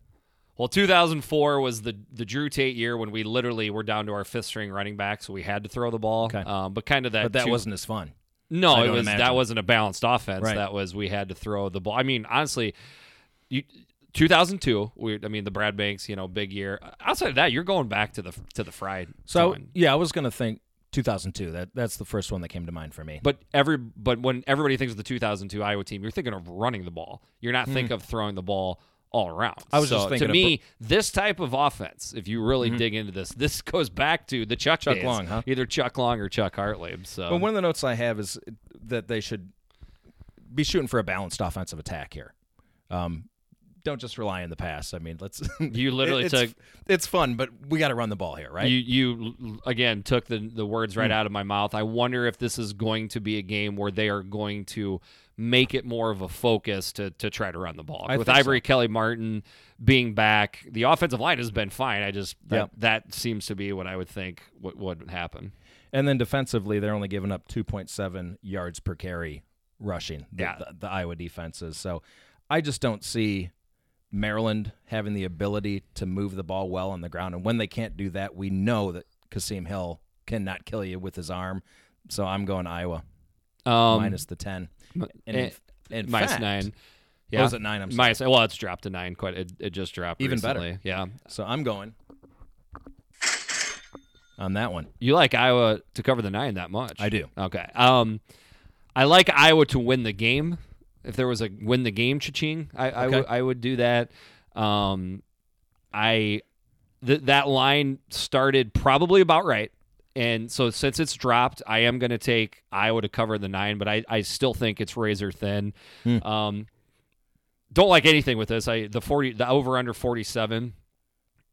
Well, 2004 was the the Drew Tate year when we literally were down to our fifth string running back, so we had to throw the ball. Okay. Um, but kind of that. But that two- wasn't as fun. No, I it was imagine. that wasn't a balanced offense. Right. That was we had to throw the ball. I mean, honestly, you 2002. We, I mean, the Brad Banks, you know, big year. Outside of that, you're going back to the to the fried. So yeah, I was gonna think 2002. That that's the first one that came to mind for me. But every but when everybody thinks of the 2002 Iowa team, you're thinking of running the ball. You're not thinking of throwing the ball all around. Hmm. I was so just thinking to Mm-hmm. me, this type of offense, if you really dig into this, this goes back to the Chuck, Chuck days. Long, huh? Either Chuck Long or Chuck Hartlieb. So But one of the notes I have is that they should be shooting for a balanced offensive attack here. Um, don't just rely on the pass. I mean, let's. You literally it's, took- It's fun, but we got to run the ball here, right? You you again took the the words right hmm. out of my mouth. I wonder if this is going to be a game where they are going to make it more of a focus to to try to run the ball. I With think so. Ivory Kelly Martin being back, the offensive line has been fine. I just that, Yep. that seems to be what I would think what would happen. and then defensively, they're only giving up 2.7 yards per carry rushing. The, Yeah. the, the Iowa defenses. So I just don't see Maryland having the ability to move the ball well on the ground. And when they can't do that, we know that Kasim Hill cannot kill you with his arm. So I'm going Iowa Um, minus the 10. And in, eh, in minus fact- nine. Oh, Yeah, is it nine? I'm sorry. minus. Well, it's dropped to nine. Quite. It, it just dropped. Even better. Yeah. So I'm going on that one. You like Iowa to cover the nine that much? I do. Okay. Um, I like Iowa to win the game. If there was a win the game cha-ching, I I, Okay. would would do that. Um, I th- that line started probably about right, and so since it's dropped, I am going to take Iowa to cover the nine, but I I still think it's razor thin. Hmm. Um, don't like anything with this. I the forty the over under forty seven.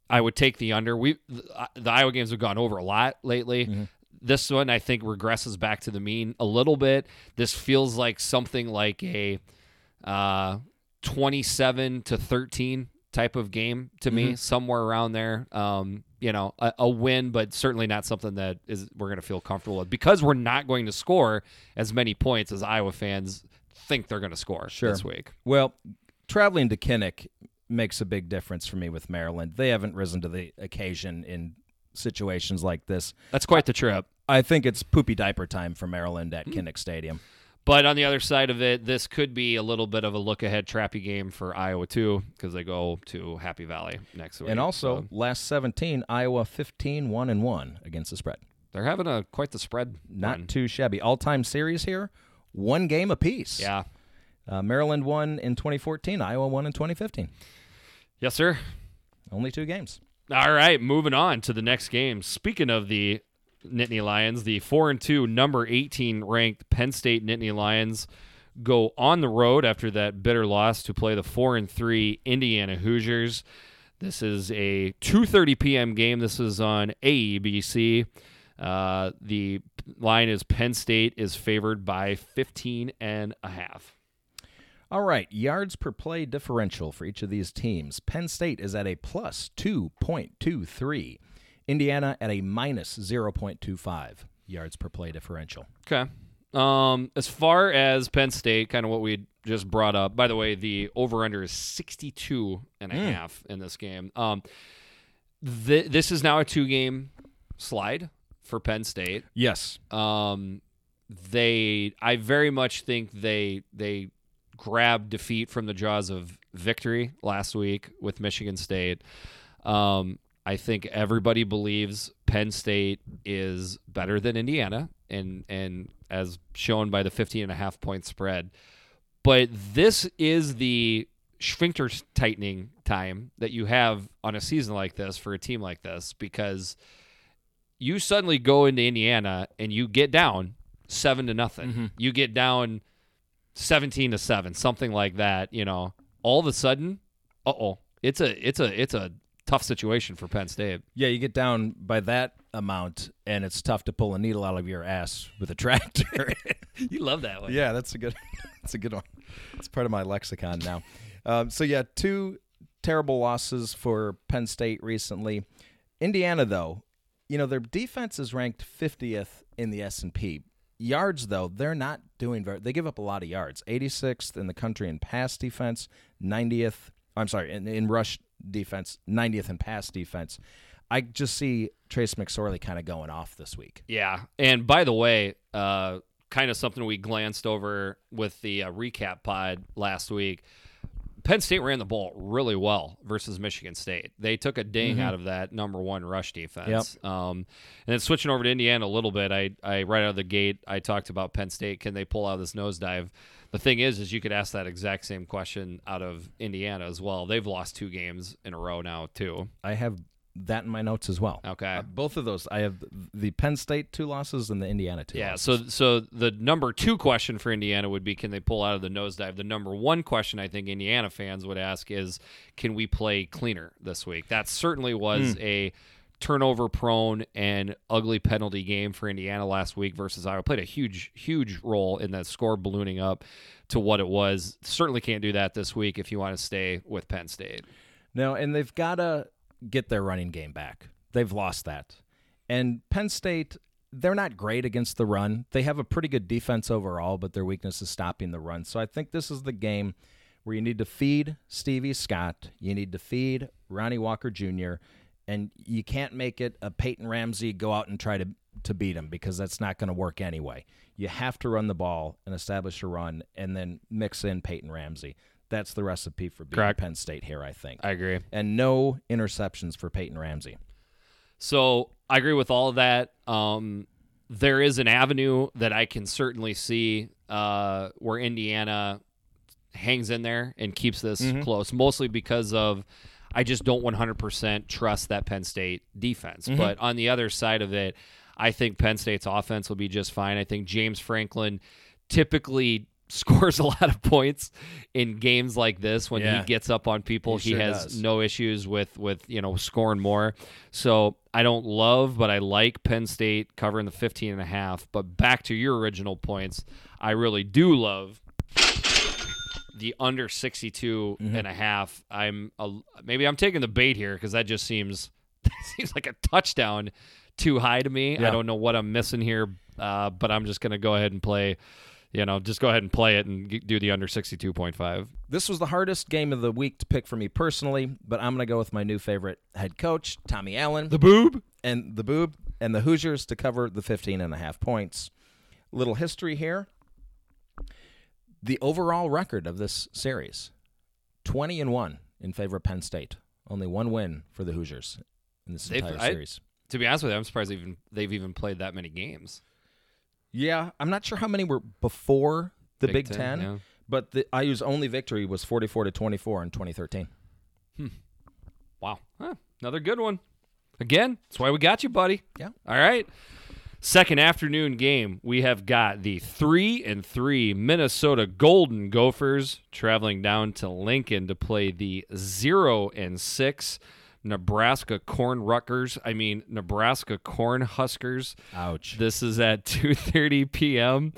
I would take the under. We the, the Iowa games have gone over a lot lately. Mm-hmm. This one I think regresses back to the mean a little bit. This feels like something like a uh, twenty-seven to thirteen type of game to Mm-hmm. me, somewhere around there. Um, you know, a, a win, but certainly not something that is we're going to feel comfortable with because we're not going to score as many points as Iowa fans think they're going to score Sure. this week. Well, traveling to Kinnick makes a big difference for me with Maryland. They haven't risen to the occasion in situations like this. That's quite the trip. I think it's poopy diaper time for Maryland at Kinnick Stadium. But on the other side of it, this could be a little bit of a look ahead trappy game for Iowa too, because they go to Happy Valley next week. And also, So last 17, Iowa 15 1 and 1 against the spread. they're having a quite the spread. Not run. too shabby. All-time series here, one game apiece. yeah. Uh, Maryland won in 2014, Iowa won in 2015. Yes, sir. Only two games. All right, moving on to the next game. Speaking of the Nittany Lions, the four and two, number eighteen ranked Penn State Nittany Lions go on the road after that bitter loss to play the four and three Indiana Hoosiers. This is a 2:30 p.m. game. This is on AEBC. Uh, the line is Penn State is favored by 15 and a half. All right, yards per play differential for each of these teams. Penn State is at a plus 2.23. Indiana at a minus 0.25 yards per play differential. Okay. Um, as far as Penn State, kind of what we just brought up. By the way, the over under is 62 and a half in this game. Um, th- this is now a two game slide for Penn State. Yes. Um, they, I very much think they they grabbed defeat from the jaws of victory last week with Michigan State. Um, I think everybody believes Penn State is better than Indiana, and and as shown by the 15 and a half point spread. But this is the sphincter tightening time that you have on a season like this for a team like this because you suddenly go into Indiana and you get down seven to nothing. You get down seventeen to seven, something like that. You know, all of a sudden, uh oh, it's a it's a it's a tough situation for Penn State. Yeah, you get down by that amount, and it's tough to pull a needle out of your ass with a tractor. You love that one. yeah, that's a good. That's a good one. It's part of my lexicon now. Um, so yeah, two terrible losses for Penn State recently. Indiana, though, you know their defense is ranked 50th in the S and P. Yards, though, they're not doing very. They give up a lot of yards. 86th in the country in pass defense, 90th. I'm sorry, in, in rush defense, 90th in pass defense. I just see Trace McSorley kind of going off this week. Yeah. And by the way, uh, kind of something we glanced over with the uh, recap pod last week. Penn State ran the ball really well versus Michigan State. They took a ding out of that number one rush defense. Um, and then switching over to Indiana a little bit, I, I right out of the gate, I talked about Penn State. Can they pull out this nosedive? The thing is, is you could ask that exact same question out of Indiana as well. They've lost two games in a row now too. I have that in my notes as well. Okay. Uh, both of those. I have the Penn State two losses and the Indiana two. Yeah, losses. so so the number two question for Indiana would be can they pull out of the nosedive? The number one question I think Indiana fans would ask is can we play cleaner this week? That certainly was a turnover prone and ugly penalty game for Indiana last week versus Iowa. Played a huge, huge role in that score ballooning up to what it was. Certainly can't do that this week if you want to stay with Penn State. no, and they've got to get their running game back. They've lost that, and Penn State. They're not great against the run. They have a pretty good defense overall, but their weakness is stopping the run. So I think this is the game where you need to feed Stevie Scott. You need to feed Ronnie Walker Jr. And you can't make it a Peyton Ramsey go out and try to to beat him because that's not going to work anyway. You have to run the ball and establish a run, and then mix in Peyton Ramsey. That's the recipe for beating Correct. Penn State here, I think. I agree. and no interceptions for Peyton Ramsey. So I agree with all of that. Um, there is an avenue that I can certainly see uh, where Indiana hangs in there and keeps this close, mostly because of I just don't 100% trust that Penn State defense. But on the other side of it, I think Penn State's offense will be just fine. I think James Franklin typically scores a lot of points in games like this when Yeah. he gets up on people. He He, sure has does. no issues with with you know scoring more. So I don't love, but I like Penn State covering the 15 and a half. But back to your original points, I really do love the under 62 Mm-hmm. and a half. I'm a, maybe I'm taking the bait here because that just seems seems like a touchdown too high to me. Yeah. I don't know what I'm missing here, uh, but I'm just gonna go ahead and play. You know, just go ahead and play it and do the under 62.5. This was the hardest game of the week to pick for me personally, but I'm going to go with my new favorite head coach, Tommy Allen. The boob. and the boob and the Hoosiers to cover the 15 and a half points. Little history here. The overall record of this series 20 and 1 in favor of Penn State. Only one win for the Hoosiers in this They've- entire I- series. To be honest with you, I'm surprised even they've even played that many games. Yeah, I'm not sure how many were before the Big, Big Ten, Ten, yeah. but the IU's only victory was 44 to 24 in 2013. Hmm. Wow. Huh, another good one. Again, that's why we got you, buddy. Yeah. All right. Second afternoon game, we have got the three and three Minnesota Golden Gophers traveling down to Lincoln to play the zero and six Nebraska Corn Ruckers. I mean Nebraska Corn Huskers. Ouch. This is at 2:30 p.m.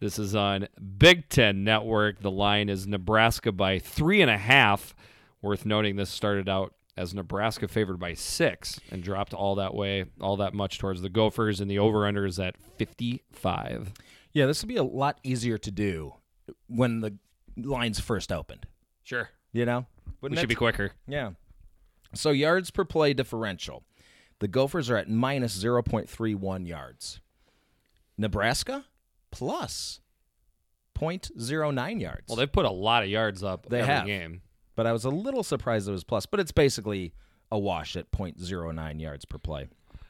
This is on Big Ten Network. The line is Nebraska by three and a half. Worth noting, this started out as Nebraska favored by six and dropped all that way, all that much towards the Gophers, and the over/under is at 55. Yeah, this would be a lot easier to do when the lines first opened. Sure, You know, we should be quicker. Yeah. So yards per play differential. The Gophers are at minus 0.31 yards. Nebraska plus 0.09 yards. Well, they've put a lot of yards up They every have. game. but I was a little surprised it was plus, but it's basically a wash at 0.09 yards per play.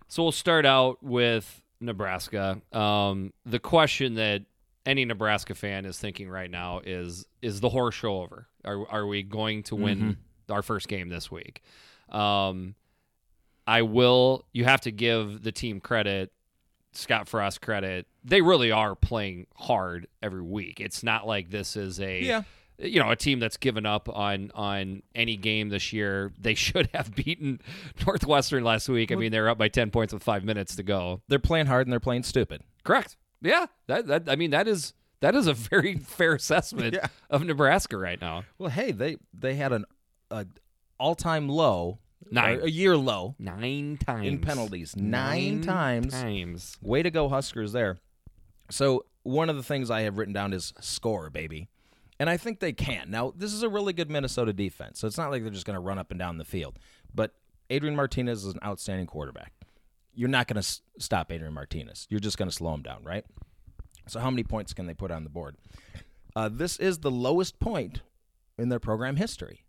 So we'll start out with Nebraska. Um, the question that any Nebraska fan is thinking right now is: Is the horse show over? Are are we going to win our first game this week? Um, I will. You have to give the team credit, Scott Frost credit. They really are playing hard every week. It's not like this is a Yeah. you know a team that's given up on on any game this year. They should have beaten Northwestern last week. I mean, they're up by ten points with five minutes to go. They're playing hard and they're playing stupid. Correct. Yeah. That that I mean that is that is a very fair assessment Yeah. of Nebraska right now. Well, hey, they they had an a all-time low, Nine. a year low Nine times in penalties. Nine, times. Times. Way to go, Huskers! There. So one of the things I have written down is score, baby, and I think they can. Now this is a really good Minnesota defense, so it's not like they're just going to run up and down the field. But Adrian Martinez is an outstanding quarterback. You're not going to s- stop Adrian Martinez. You're just going to slow him down, right? So how many points can they put on the board? Uh, this is the lowest point in their program history,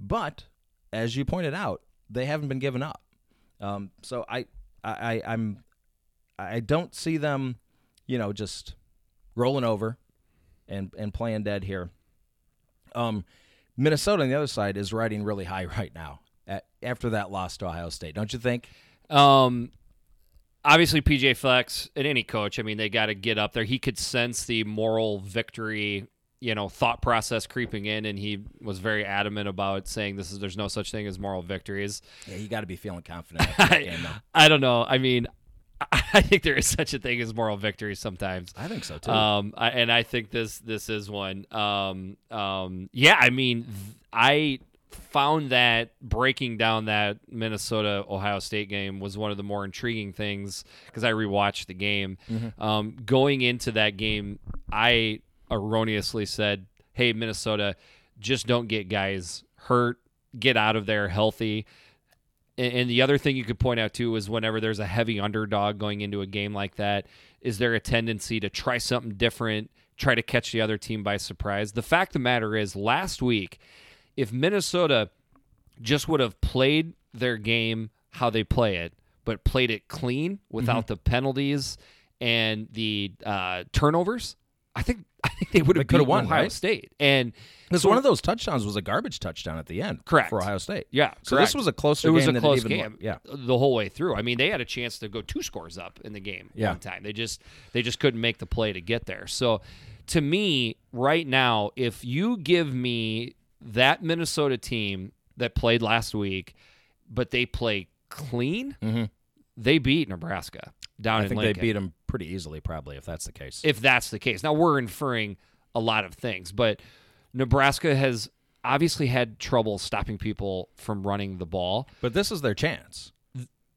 but as you pointed out, they haven't been given up. Um, so I, I, I, I'm, I don't see them, you know, just rolling over and and playing dead here. Um, Minnesota on the other side is riding really high right now at, after that loss to Ohio State, don't you think? Um, obviously PJ Fleck's and any coach, I mean, they got to get up there. He could sense the moral victory, you know, thought process creeping in, and he was very adamant about saying this is there's no such thing as moral victories. Yeah, you got to be feeling confident that game. I don't know. I mean, I I think there is such a thing as moral victory sometimes. I think so too. Um, I, and I think this this is one. Um, um, yeah, I mean, th- I found that breaking down that Minnesota Ohio State game was one of the more intriguing things because I rewatched the game. Um, going into that game, I erroneously said, "Hey, Minnesota, just don't get guys hurt. Get out of there healthy." And, the other thing you could point out too is whenever there's a heavy underdog going into a game like that, is there a tendency to try something different, try to catch the other team by surprise? The fact of the matter is, last week, if Minnesota just would have played their game how they play it, but played it clean without Mm-hmm. the penalties and the uh, turnovers, I think I think they would have coulda won, Ohio right? State. And Because so- one of those touchdowns was a garbage touchdown at the end, Correct. for Ohio State. Yeah, So correct. this was a closer it was game a than close game. looked. Yeah. the whole way through. I mean, they had a chance to go two scores up in the game Yeah. one time. They just they just couldn't make the play to get there. So, to me, right now, if you give me that Minnesota team that played last week, but they play clean, mm-hmm. they beat Nebraska down. I in think Lincoln they beat them pretty easily, probably, if that's the case. if that's the case. Now we're inferring a lot of things, but Nebraska has obviously had trouble stopping people from running the ball. But this is their chance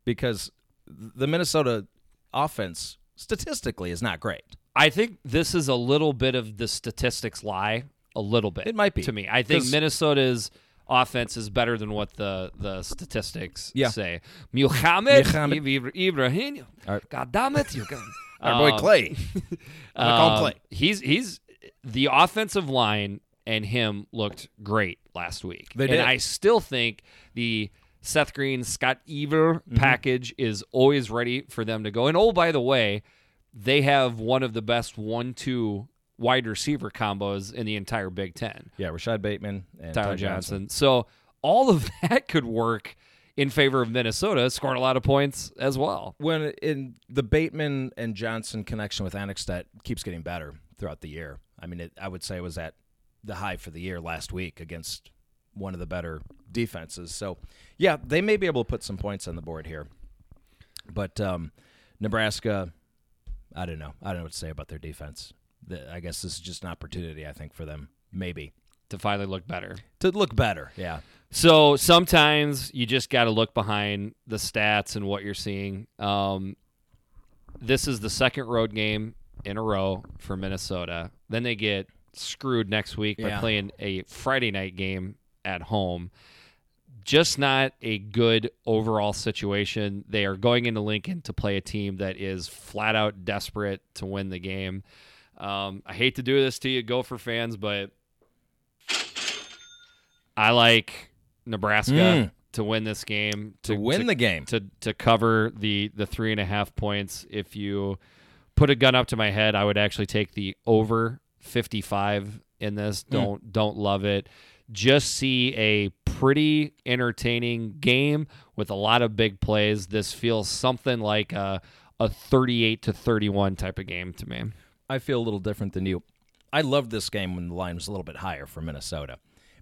because the Minnesota offense statistically is not great. I think this is a little bit of the statistics lie, a little bit. It might be. to me. I think Minnesota's offense is better than what the the statistics Yeah. say. Muhammad, Muhammad. Ibra- Ibrahim, Our- God damn it, you can. Our boy Um, Clay. I'm call Um, Clay. He's he's the offensive line and him looked great last week. They and did. I still think the Seth Green Scott Ever Mm-hmm. package is always ready for them to go. And oh, by the way, they have one of the best one-two wide receiver combos in the entire Big Ten. Yeah, Rashod Bateman and Tyler Ty Johnson. So all of that could work in favor of Minnesota, scoring a lot of points as well. when in the Bateman and Johnson connection with Annexstad keeps getting better throughout the year. I mean, it, I would say it was at the high for the year last week against one of the better defenses. So, yeah, they may be able to put some points on the board here. But um, Nebraska, I don't know. I don't know what to say about their defense. The, I guess this is just an opportunity, I think, for them, maybe To finally look better. to look better. Yeah. So sometimes you just got to look behind the stats and what you're seeing. Um, this is the second road game in a row for Minnesota. Then they get screwed next week by Yeah. playing a Friday night game at home. Just not a good overall situation. They are going into Lincoln to play a team that is flat out desperate to win the game. Um, I hate to do this to you, Gopher fans, but I like Nebraska Mm. to win this game To win the game. to to cover the the three and a half points. If you put a gun up to my head, I would actually take the over fifty five in this. Don't don't love it. Just see a pretty entertaining game with a lot of big plays. This feels something like a a thirty eight to thirty one type of game to me. I feel a little different than you. I loved this game when the line was a little bit higher for Minnesota,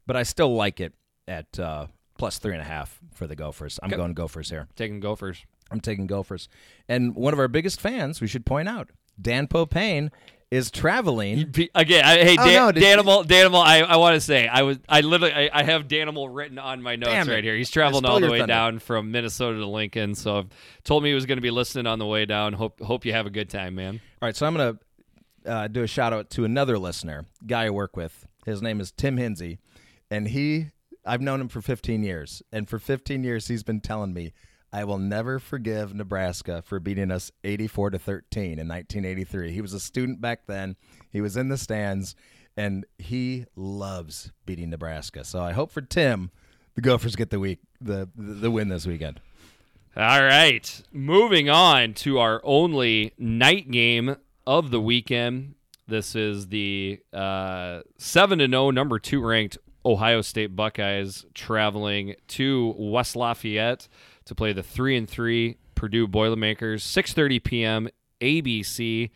but I still like it at uh, plus three and a half for the Gophers. I'm Okay. going Gophers here. Taking Gophers. I'm taking Gophers. And one of our biggest fans, we should point out, Dan Popane, is traveling. P- Again, I, hey, Oh, Dan, no, did- Danimal, Danimal, I, I want to say, I was, I literally, I, I have Danimal written on my notes right here. He's I traveling all the way thunder. down from Minnesota to Lincoln, so told me he was going to be listening on the way down. Hope, hope you have a good time, man. All right, so I'm going to uh, do a shout out to another listener, guy I work with. His name is Tim Hinsey, and he, I've known him for 15 years, and for 15 years he's been telling me, I will never forgive Nebraska for beating us 84 to 13 in 1983. He was a student back then. He was in the stands, and he loves beating Nebraska. So I hope for Tim, the Gophers get the week the the win this weekend. All right, moving on to our only night game of the weekend. This is the uh, seven to zero, number two ranked Ohio State Buckeyes traveling to West Lafayette to play the three and three Purdue Boilermakers. Six thirty p.m. ABC.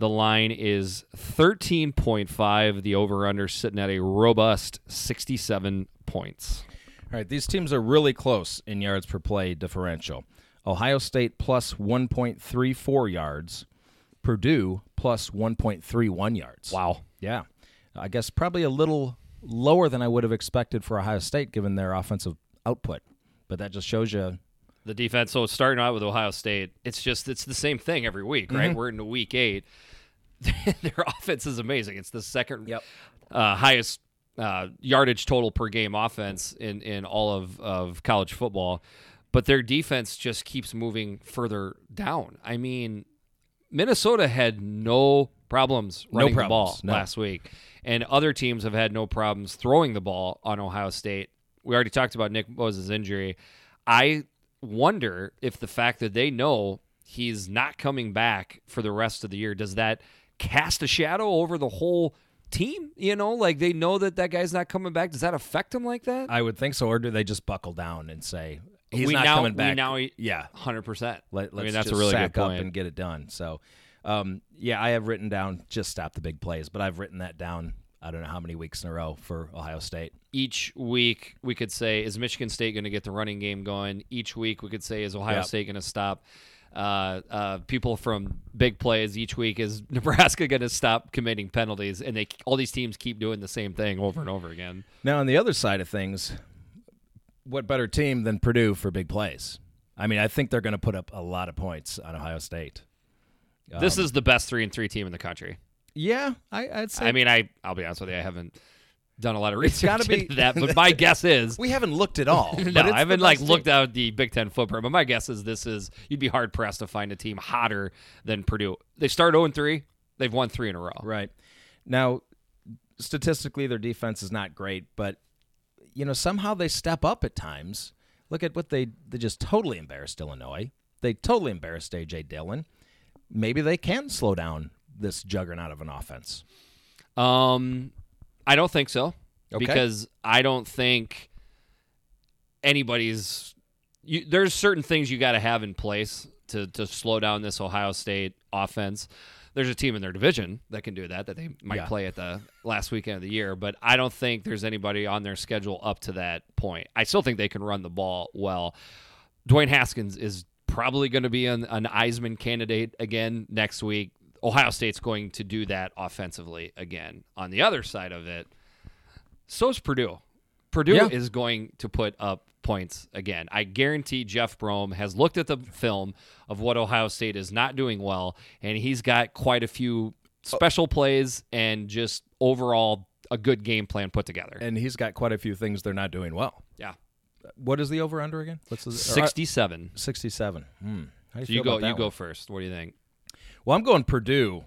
The line is thirteen point five. The over under sitting at a robust sixty seven points. All right, these teams are really close in yards per play differential. Ohio State plus 1.34 yards, Purdue plus 1.31 yards. Wow. Yeah. I guess probably a little lower than I would have expected for Ohio State given their offensive output. But that just shows you the defense. So starting out with Ohio State, it's just it's the same thing every week, right? Mm-hmm. We're into week eight. Their offense is amazing. It's the second Yep. uh, highest uh, yardage total per game offense in in all of of college football, but their defense just keeps moving further down. I mean, Minnesota had no problems No running the ball no. last week, and other teams have had no problems throwing the ball on Ohio State. We already talked about Nick Bosa's injury. I wonder if the fact that they know he's not coming back for the rest of the year does that cast a shadow over the whole team? You know, like they know that that guy's not coming back. Does that affect them like that? I would think so or do they just buckle down and say he's we not now, coming back? We now, yeah. hundred percent. Let, I let's mean, that's just a really sack good up and get it done. So, um, yeah, I have written down just stop the big plays, but I've written that down. I don't know how many weeks in a row for Ohio State. each week we could say is Michigan State going to get the running game going. Each week we could say is Ohio Yep. State going to stop uh, uh, people from big plays. Each week is Nebraska going to stop committing penalties, and they all these teams keep doing the same thing over and over again. Now, on the other side of things, what better team than Purdue for big plays? I mean, I think they're going to put up a lot of points on Ohio State. this Um, is the best three and three team in the country. Yeah, I, I'd say. I mean, I I'll be honest with you, I haven't done a lot of research be- into that, but my guess is we haven't looked at all. no, but I haven't like best looked team. out the Big Ten footprint, but my guess is this is you'd be hard pressed to find a team hotter than Purdue. They start 0 and 3. They've won three in a row. Right now, statistically, their defense is not great, but you know somehow they step up at times. Look at what they they just totally embarrassed Illinois. They totally embarrassed AJ Dillon. Maybe they can slow down this juggernaut of an offense. Um, I don't think so Okay. because I don't think anybody's you, there's certain things you got to have in place to to slow down this Ohio State offense. There's a team in their division that can do that that they might Yeah. play at the last weekend of the year, but I don't think there's anybody on their schedule up to that point. I still think they can run the ball well. Dwayne Haskins is probably going to be an, an Heisman candidate again next week. Ohio State's going to do that offensively again. On the other side of it, so's Purdue. Purdue Yeah. is going to put up points again. I guarantee Jeff Brohm has looked at the film of what Ohio State is not doing well, and he's got quite a few special plays and just overall a good game plan put together. And he's got quite a few things they're not doing well. yeah, What is the over under again? What's the, or, uh, sixty-seven. 67. Hmm. How you So you go. You go first. What do you think? Well, I'm going Purdue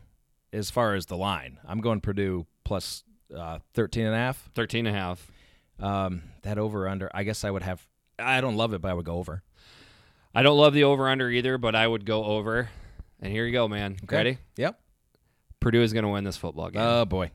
as far as the line. I'm going Purdue plus uh, 13 and a half. 13 and a half. Um, that over under, I guess I would have. I don't love it, but I would go over. I don't love the over under either, but I would go over. And here you go, man. Ready? Yep. Purdue is going to win this football game. Oh boy.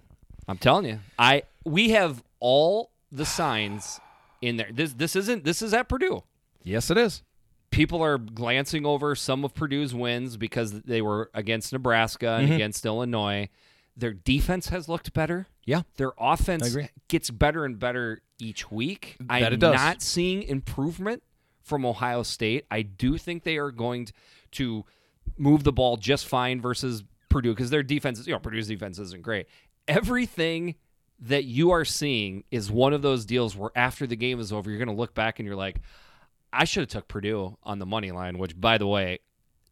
I'm telling you. I we have all the signs in there. This this isn't this is at Purdue. Yes, it is. People are glancing over some of Purdue's wins because they were against Nebraska and Mm-hmm. against Illinois. Their defense has looked better. Yeah. Their offense gets better and better each week. That I'm it does. not seeing improvement from Ohio State. I do think they are going to move the ball just fine versus Purdue because their defense, is- you know, Purdue's defense isn't great. Everything that you are seeing is one of those deals where after the game is over, you're going to look back and you're like, I should have took Purdue on the money line. Which, by the way,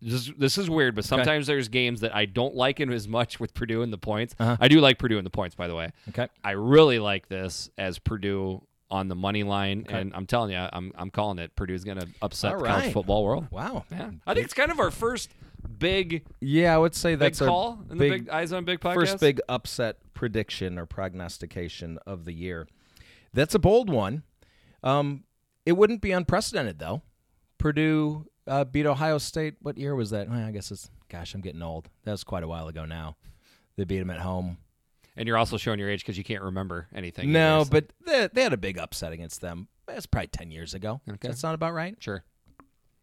this, this is weird, but sometimes there's games that I don't like as much with Purdue and the points. Uh-huh. I do like Purdue and the points, by the way. Okay. I really like this as Purdue on the money line, and I'm telling you, I'm I'm calling it. Purdue's going to upset All the college football world. Wow. Yeah, I think it's kind of our first big Yeah, I would say that's our call in the big Eyes on Big podcast. first big upset prediction or prognostication of the year. That's a bold one. Um, it wouldn't be unprecedented though. Purdue uh, beat Ohio State. What year was that? Well, I guess it's. Gosh, I'm getting old. That was quite a while ago now. They beat them at home. and you're also showing your age because you can't remember anything. No, but they, they had a big upset against them. That's probably ten years ago. Okay. Does that sound about right? sure,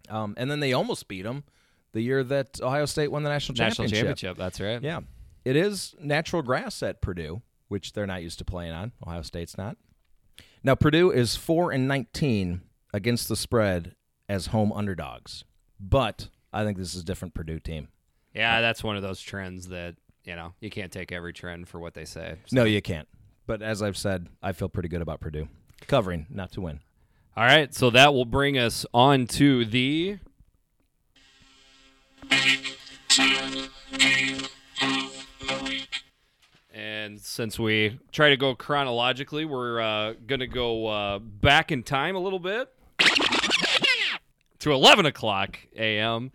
Um, and then they almost beat them the year that Ohio State won the national championship. national championship. That's right. Yeah. It is natural grass at Purdue, which they're not used to playing on. Ohio State's not. Now Purdue is 4 and 19 against the spread as home underdogs. But I think this is a different Purdue team. yeah. That's one of those trends that you know you can't take every trend for what they say. No, you can't. But as I've said, I feel pretty good about Purdue covering, not to win. All right, so that will bring us on to the And since we try to go chronologically, we're uh, going to go uh, back in time a little bit to 11 o'clock a.m.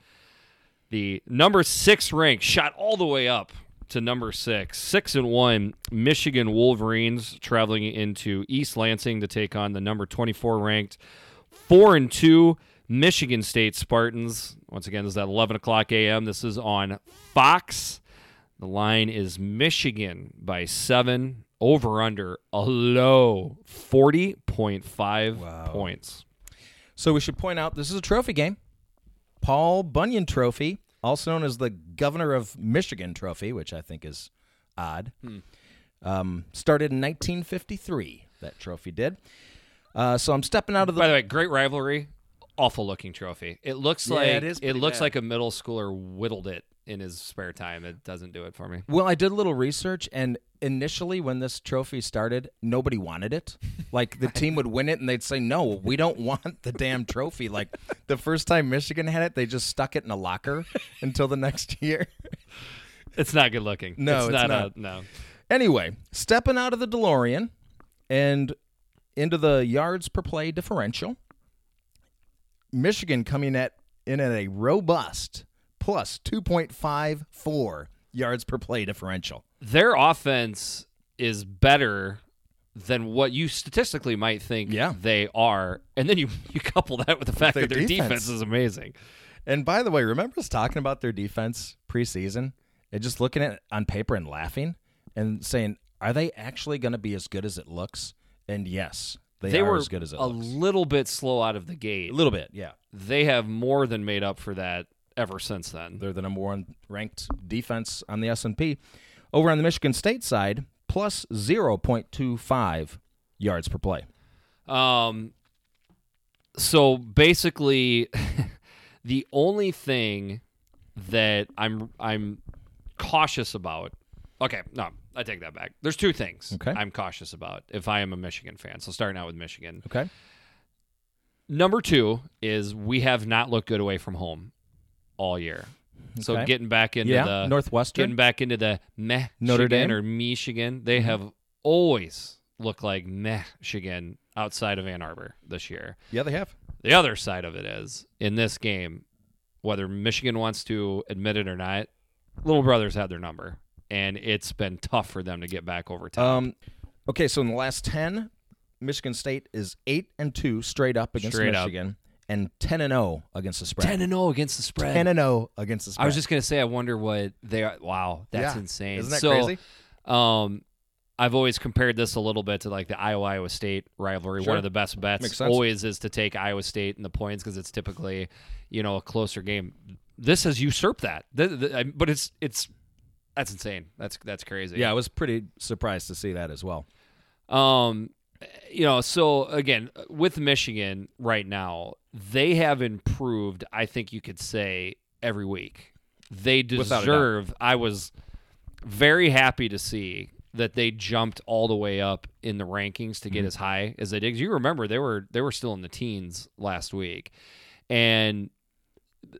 The number six rank shot all the way up to number six. Six and one, Michigan Wolverines traveling into East Lansing to take on the number 24 ranked four and two Michigan State Spartans. Once again, this is at 11 o'clock a.m. This is on Fox. The line is Michigan by seven. Over under a low 40.5 points. So we should point out this is a trophy game. Paul Bunyan Trophy, also known as the Governor of Michigan Trophy, which I think is odd. Um, started in 1953. That trophy did. Uh, so I'm stepping out of the. By the way, great rivalry. Awful looking trophy. It looks Yeah, like it pretty looks bad. like a middle schooler whittled it in his spare time. It doesn't do it for me. Well, I did a little research, and initially, when this trophy started, nobody wanted it. Like the team would win it, and they'd say, "No, we don't want the damn trophy." Like the first time Michigan had it, they just stuck it in a locker until the next year. It's not good looking. No, it's, it's not, not. A, no. Anyway, stepping out of the DeLorean and into the yards per play differential, Michigan coming at in at a robust plus 2.54 yards per play differential. Their offense is better than what you statistically might think Yeah. they are. And then you, you couple that with the fact their that their defense. defense. is amazing. And by the way, remember us talking about their defense preseason and just looking at it on paper and laughing and saying, are they actually going to be as good as it looks? And yes, they, they are were as good as it a looks. little bit slow out of the gate. a little bit, yeah. They have more than made up for that ever since then. They're the number one ranked defense on the S and P. Over on the Michigan State side, plus zero point two five yards per play. Um, so basically, the only thing that I'm I'm cautious about. Okay, no, I take that back. There's two things Okay. I'm cautious about if I am a Michigan fan. So starting out with Michigan. Okay. Number two is we have not looked good away from home all year. So Okay. getting back into yeah, the Northwestern. getting back into the meh Notre Dame? Mm-hmm. or Michigan, they have always looked like meh Michigan outside of Ann Arbor this year. yeah, they have. The other side of it is in this game, whether Michigan wants to admit it or not, little brothers had their number, and it's been tough for them to get back over top. Um, okay, so in the last ten, Michigan State is eight and two straight up against Straight up. And ten and zero against the spread. Ten and zero against the spread. Ten and zero against the spread. I was just gonna say, I wonder what they are. Wow, that's Yeah. insane. Isn't that so, crazy? Um, I've always compared this a little bit to like the Iowa Iowa State rivalry. Sure. One of the best bets always is to take Iowa State in the points because it's typically, you know, a closer game. This has usurped that, Th- th- I- but it's it's that's insane. That's that's crazy. yeah, I was pretty surprised to see that as well. Um, you know, so again, with Michigan right now, they have improved. I think you could say every week. They Without a doubt. deserve. I was very happy to see that they jumped all the way up in the rankings to get Mm-hmm. as high as they did. you remember they were they were still in the teens last week, and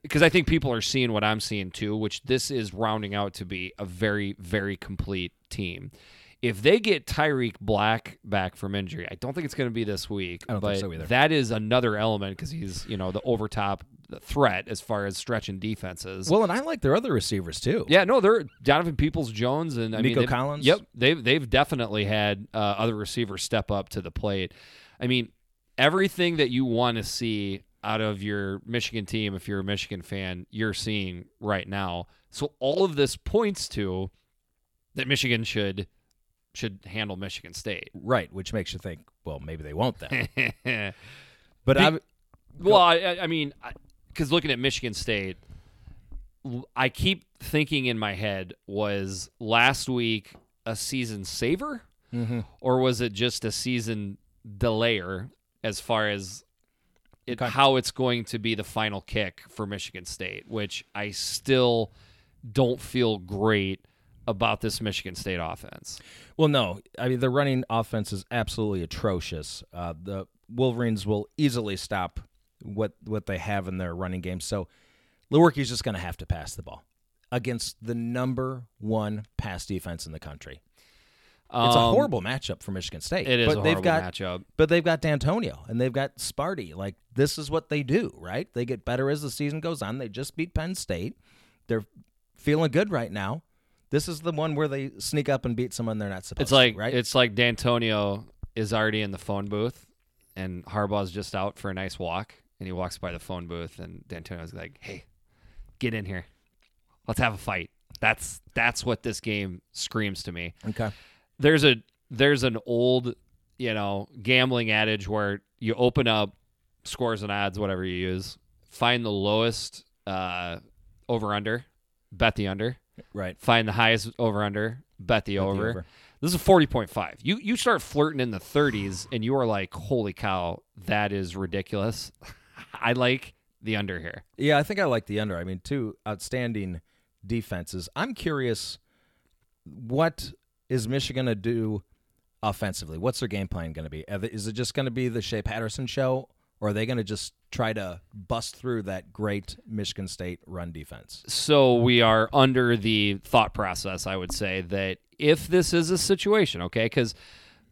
because I think people are seeing what I'm seeing too, which this is rounding out to be a very very complete team. If they get Tarik Black back from injury, I don't think it's going to be this week. I don't but think so either. That is another element because he's you know the overtop threat as far as stretching defenses. Well, and I like their other receivers too. Yeah, no, they're Donovan Peoples Jones and I Nico mean, Collins? Yep, they've they've definitely had uh, other receivers step up to the plate. I mean, everything that you want to see out of your Michigan team, if you're a Michigan fan, you're seeing right now. So all of this points to that Michigan should should handle Michigan State. Right, which makes you think, well, maybe they won't then. But Be- I, well, I, I mean, because looking at Michigan State, I keep thinking in my head was last week a season saver, mm-hmm. or was it just a season delayer as far as it, Okay. how it's going to be the final kick for Michigan State, which I still don't feel great about this Michigan State offense. well, no, I mean the running offense is absolutely atrocious. Uh, the Wolverines will easily stop what what they have in their running game. So Lewerke's just going to have to pass the ball against the number one pass defense in the country. It's a Um, horrible matchup for Michigan State. It is but a they've horrible got, matchup. But they've got D'Antonio and they've got Sparty. Like this is what they do, right? They get better as the season goes on. They just beat Penn State. They're feeling good right now. This is the one where they sneak up and beat someone they're not supposed It's like to, right? it's like D'Antonio is already in the phone booth, and Harbaugh's just out for a nice walk, and he walks by the phone booth, and D'Antonio's like, "Hey, get in here, let's have a fight." That's that's what this game screams to me. okay. There's a there's an old you know gambling adage where you open up scores and odds, whatever you use, find the lowest uh, over under, bet the under Right. find the highest over under, bet the over. over. This is a forty point five. You you start flirting in the thirties, and you are like, holy cow, that is ridiculous. I like the under here. Yeah, I think I like the under. I mean, two outstanding defenses. I'm curious what is Michigan going to do offensively? What's their game plan going to be? Is it just going to be the Shea Patterson show, or are they going to just try to bust through that great Michigan State run defense? So we are under the thought process, I would say, that if this is a situation, okay, because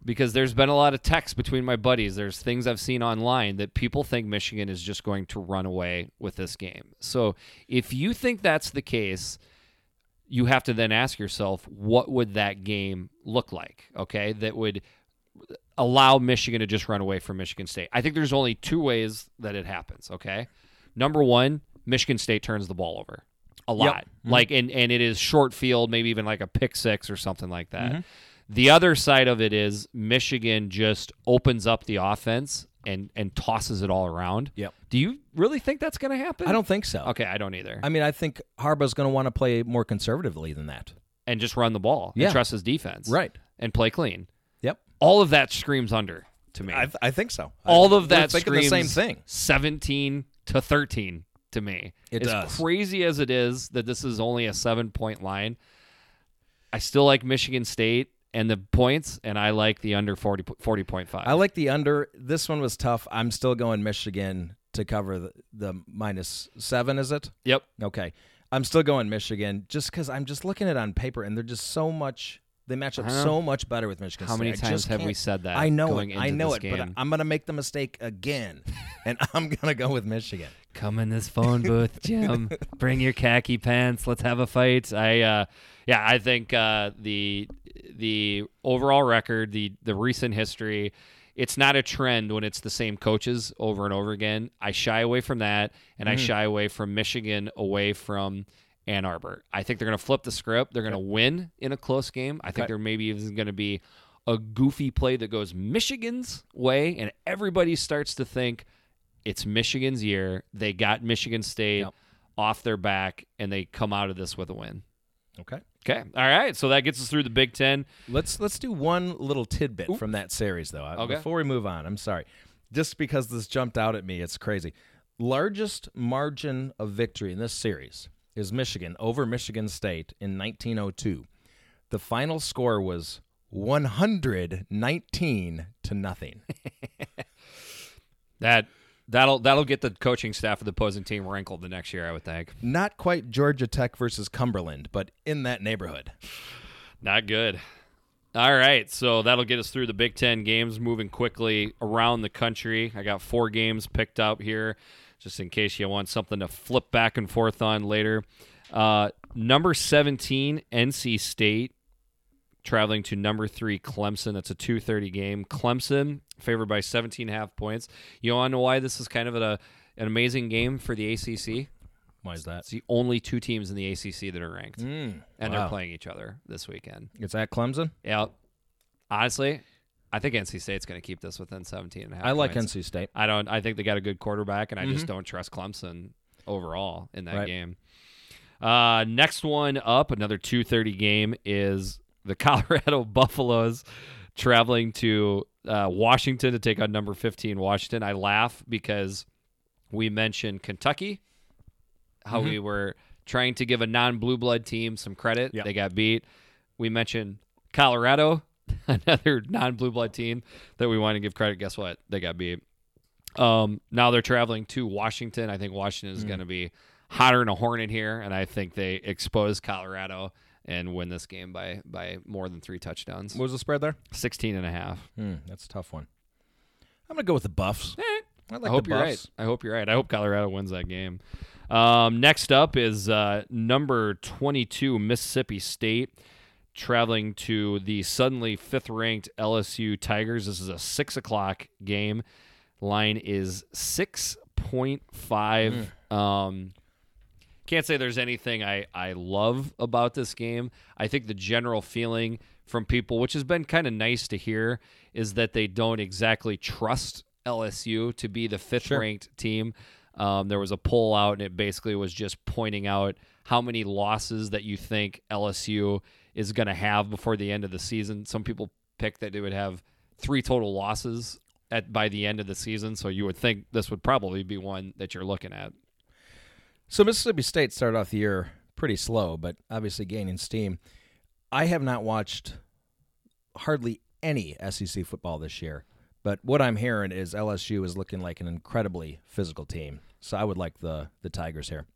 because there's been a lot of text between my buddies. There's things I've seen online that people think Michigan is just going to run away with this game. So if you think that's the case, you have to then ask yourself, what would that game look like? Okay, that would allow Michigan to just run away from Michigan State. I think there's only two ways that it happens. Okay, number one, Michigan State turns the ball over a lot, mm-hmm. like and and it is short field, maybe even like a pick six or something like that. Mm-hmm. The other side of it is Michigan just opens up the offense and and tosses it all around. Yep. Do you really think that's going to happen? I don't think so. Okay, I don't either. I mean, I think Harbaugh's going to want to play more conservatively than that. and just run the ball. Yeah. And trust his defense. Right. And play clean. All of that screams under to me. I, I think so. all of that thinking screams the same thing. 17 to 13 to me. It as does. crazy as it is that this is only a 7 point line, I still like Michigan State and the points and I like the under 40 40.5. I like the under. This one was tough. I'm still going Michigan to cover the, the minus seven. Is it? Yep. Okay. I'm still going Michigan just because I'm just looking at it on paper and they're just so much. They match up so much better with Michigan. How State. many I times just have we can't- said that I know going it. I into know this it, but game? I'm gonna make the mistake again, and I'm gonna go with Michigan. Come in this phone booth, Jim. Bring your khaki pants. Let's have a fight. I, uh, yeah, I think uh, the the overall record, the the recent history, it's not a trend when it's the same coaches over and over again. I shy away from that, and I shy away from Michigan away from Ann Arbor. I think they're going to flip the script. They're going to win in a close game. I think Okay. there maybe even going to be a goofy play that goes Michigan's way, and everybody starts to think it's Michigan's year. They got Michigan State Yep. off their back, and they come out of this with a win. Okay. Okay, all right. So that gets us through the Big Ten. Let's let's do one little tidbit from that series though. Okay. Before we move on, I'm sorry. Just because this jumped out at me, it's crazy. Largest margin of victory in this series is Michigan over Michigan State in 1902. The final score was 119 to nothing. That that'll that'll get the coaching staff of the opposing team wrinkled the next year. I would think. Not quite Georgia Tech versus Cumberland, but in that neighborhood. Not good. All right, so that'll get us through the Big Ten games. Moving quickly around the country, I got four games picked up here, just in case you want something to flip back and forth on later. Uh, number seventeen, NC State, traveling to number three, Clemson. That's a two thirty game. Clemson favored by 17 and a half points. You want to know why this is kind of a, an amazing game for the ACC? Why is that? It's the only two teams in the ACC that are ranked, and they're playing each other this weekend. It's at Clemson. Yeah. Honestly, I think NC State's going to keep this within 17 and a half. I like points. NC State. I don't I think they got a good quarterback and I just don't trust Clemson overall in that Right. game. Uh next one up, another 2:30 game is the Colorado Buffaloes traveling to uh, Washington to take on number 15 Washington. I laugh because we mentioned Kentucky how we were trying to give a non-blue blood team some credit. Yep. They got beat. We mentioned Colorado, another non-blue blood team that we want to give credit. Guess what? They got beat. Um, now they're traveling to Washington. I think Washington is going to be hotter than a hornet here, and I think they expose Colorado and win this game by by more than three touchdowns. What was the spread there? 16 and a half. Hmm, that's a tough one. I'm gonna go with the Buffs. I like I hope you're right. I hope you're right. I hope Colorado wins that game. Um, next up is uh, number 22 Mississippi State traveling to the suddenly fifth ranked LSU Tigers. This is a six o'clock game. Line is six point five. Um, can't say there's anything I, I love about this game. I think the general feeling from people, which has been kind of nice to hear, is that they don't exactly trust LSU to be the fifth ranked team. Um, there was a poll out, and it basically was just pointing out how many losses that you think LSU is going to have before the end of the season. Some people picked that they would have three total losses at by the end of the season, so you would think this would probably be one that you're looking at. So Mississippi State started off the year pretty slow, but obviously gaining steam. I have not watched hardly any SEC football this year, but what I'm hearing is LSU is looking like an incredibly physical team. So I would like the the Tigers here.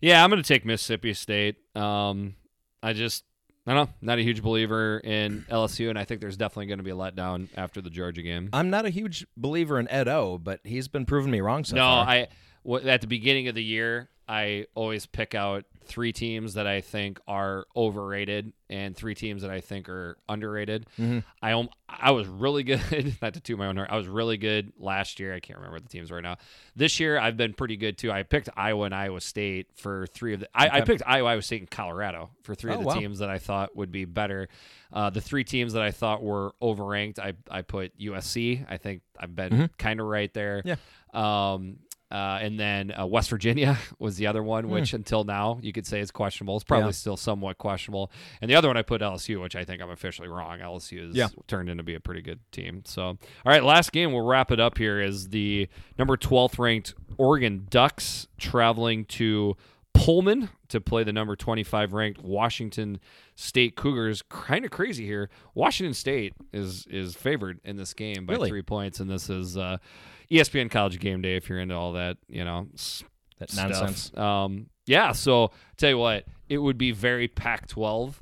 Yeah, I'm going to take Mississippi State. Um, I just, I don't know, not a huge believer in LSU, and I think there's definitely going to be a letdown after the Georgia game. I'm not a huge believer in Ed O, but he's been proving me wrong so no, far. I w- at the beginning of the year, I always pick out three teams that I think are overrated and three teams that I think are underrated. I um, I was really good. Not to toot my own horn. I was really good last year. I can't remember the teams right now. This year I've been pretty good too. I picked Iowa and Iowa State for three of the. I, I picked Iowa, Iowa State, and Colorado for three Oh, of the wow. teams that I thought would be better. Uh, the three teams that I thought were overranked, I I put USC. I think I've been kind of right there. Yeah. Um, uh, and then uh, West Virginia was the other one, which until now you could say is questionable. It's probably Hmm. Yeah. still somewhat questionable. And the other one I put LSU, which I think I'm officially wrong. LSU has Yeah. turned into be a pretty good team. So, all right, last game we'll wrap it up here is the number 12th ranked Oregon Ducks traveling to Pullman to play the number 25 ranked Washington State Cougars. Kind of crazy here. Washington State is is favored in this game by Really? three points, and this is uh, ESPN College Game Day. If you're into all that, you know, That stuff. nonsense. Um, yeah. So tell you what, it would be very Pac-12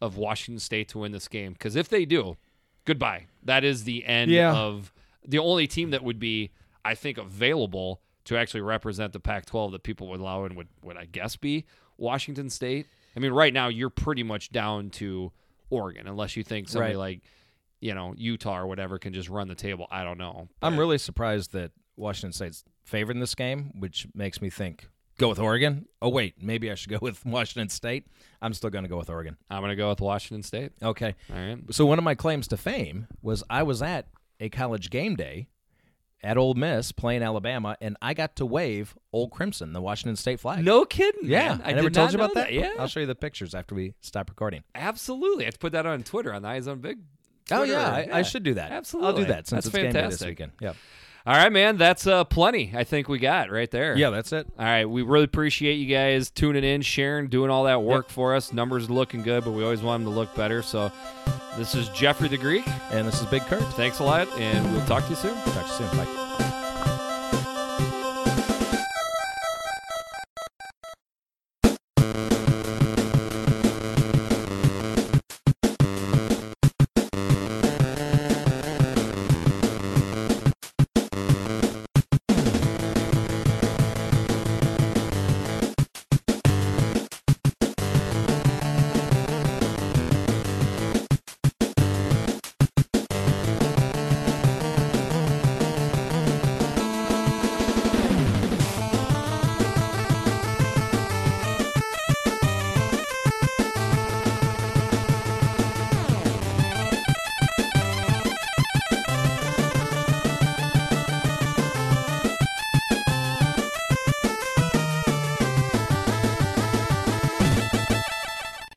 of Washington State to win this game because if they do, goodbye. That is the end Yeah. of the only team that would be, I think, available to actually represent the Pac-12 that people would allow and would would I guess be Washington State. I mean, right now you're pretty much down to Oregon, unless you think somebody Right. like, you know, Utah or whatever can just run the table. I don't know. I'm really surprised that Washington State's favored in this game, which makes me think go with Oregon. Oh wait, maybe I should go with Washington State. I'm still going to go with Oregon. I'm gonna go with Washington State. Okay. All right. So one of my claims to fame was I was at a college game day at Ole Miss playing Alabama, and I got to wave Ol' Crimson, the Washington State flag. No kidding. Yeah, man. I, never told you about know that. Yeah, I'll show you the pictures after we stop recording. absolutely. I have to put that on Twitter on the Eyes on Big. Oh yeah, I, I should do that. Absolutely, I'll do that since That's it's game day this fantastic. weekend. Yeah, All right, man. That's uh, plenty. I think we got right there. yeah, that's it. All right. We really appreciate you guys tuning in, sharing, doing all that work for us. Numbers looking good, but we always want them to look better. So, this is Jeffrey the Greek. And this is Big Kurt. Thanks a lot, and we'll talk to you soon. Talk to you soon. Bye.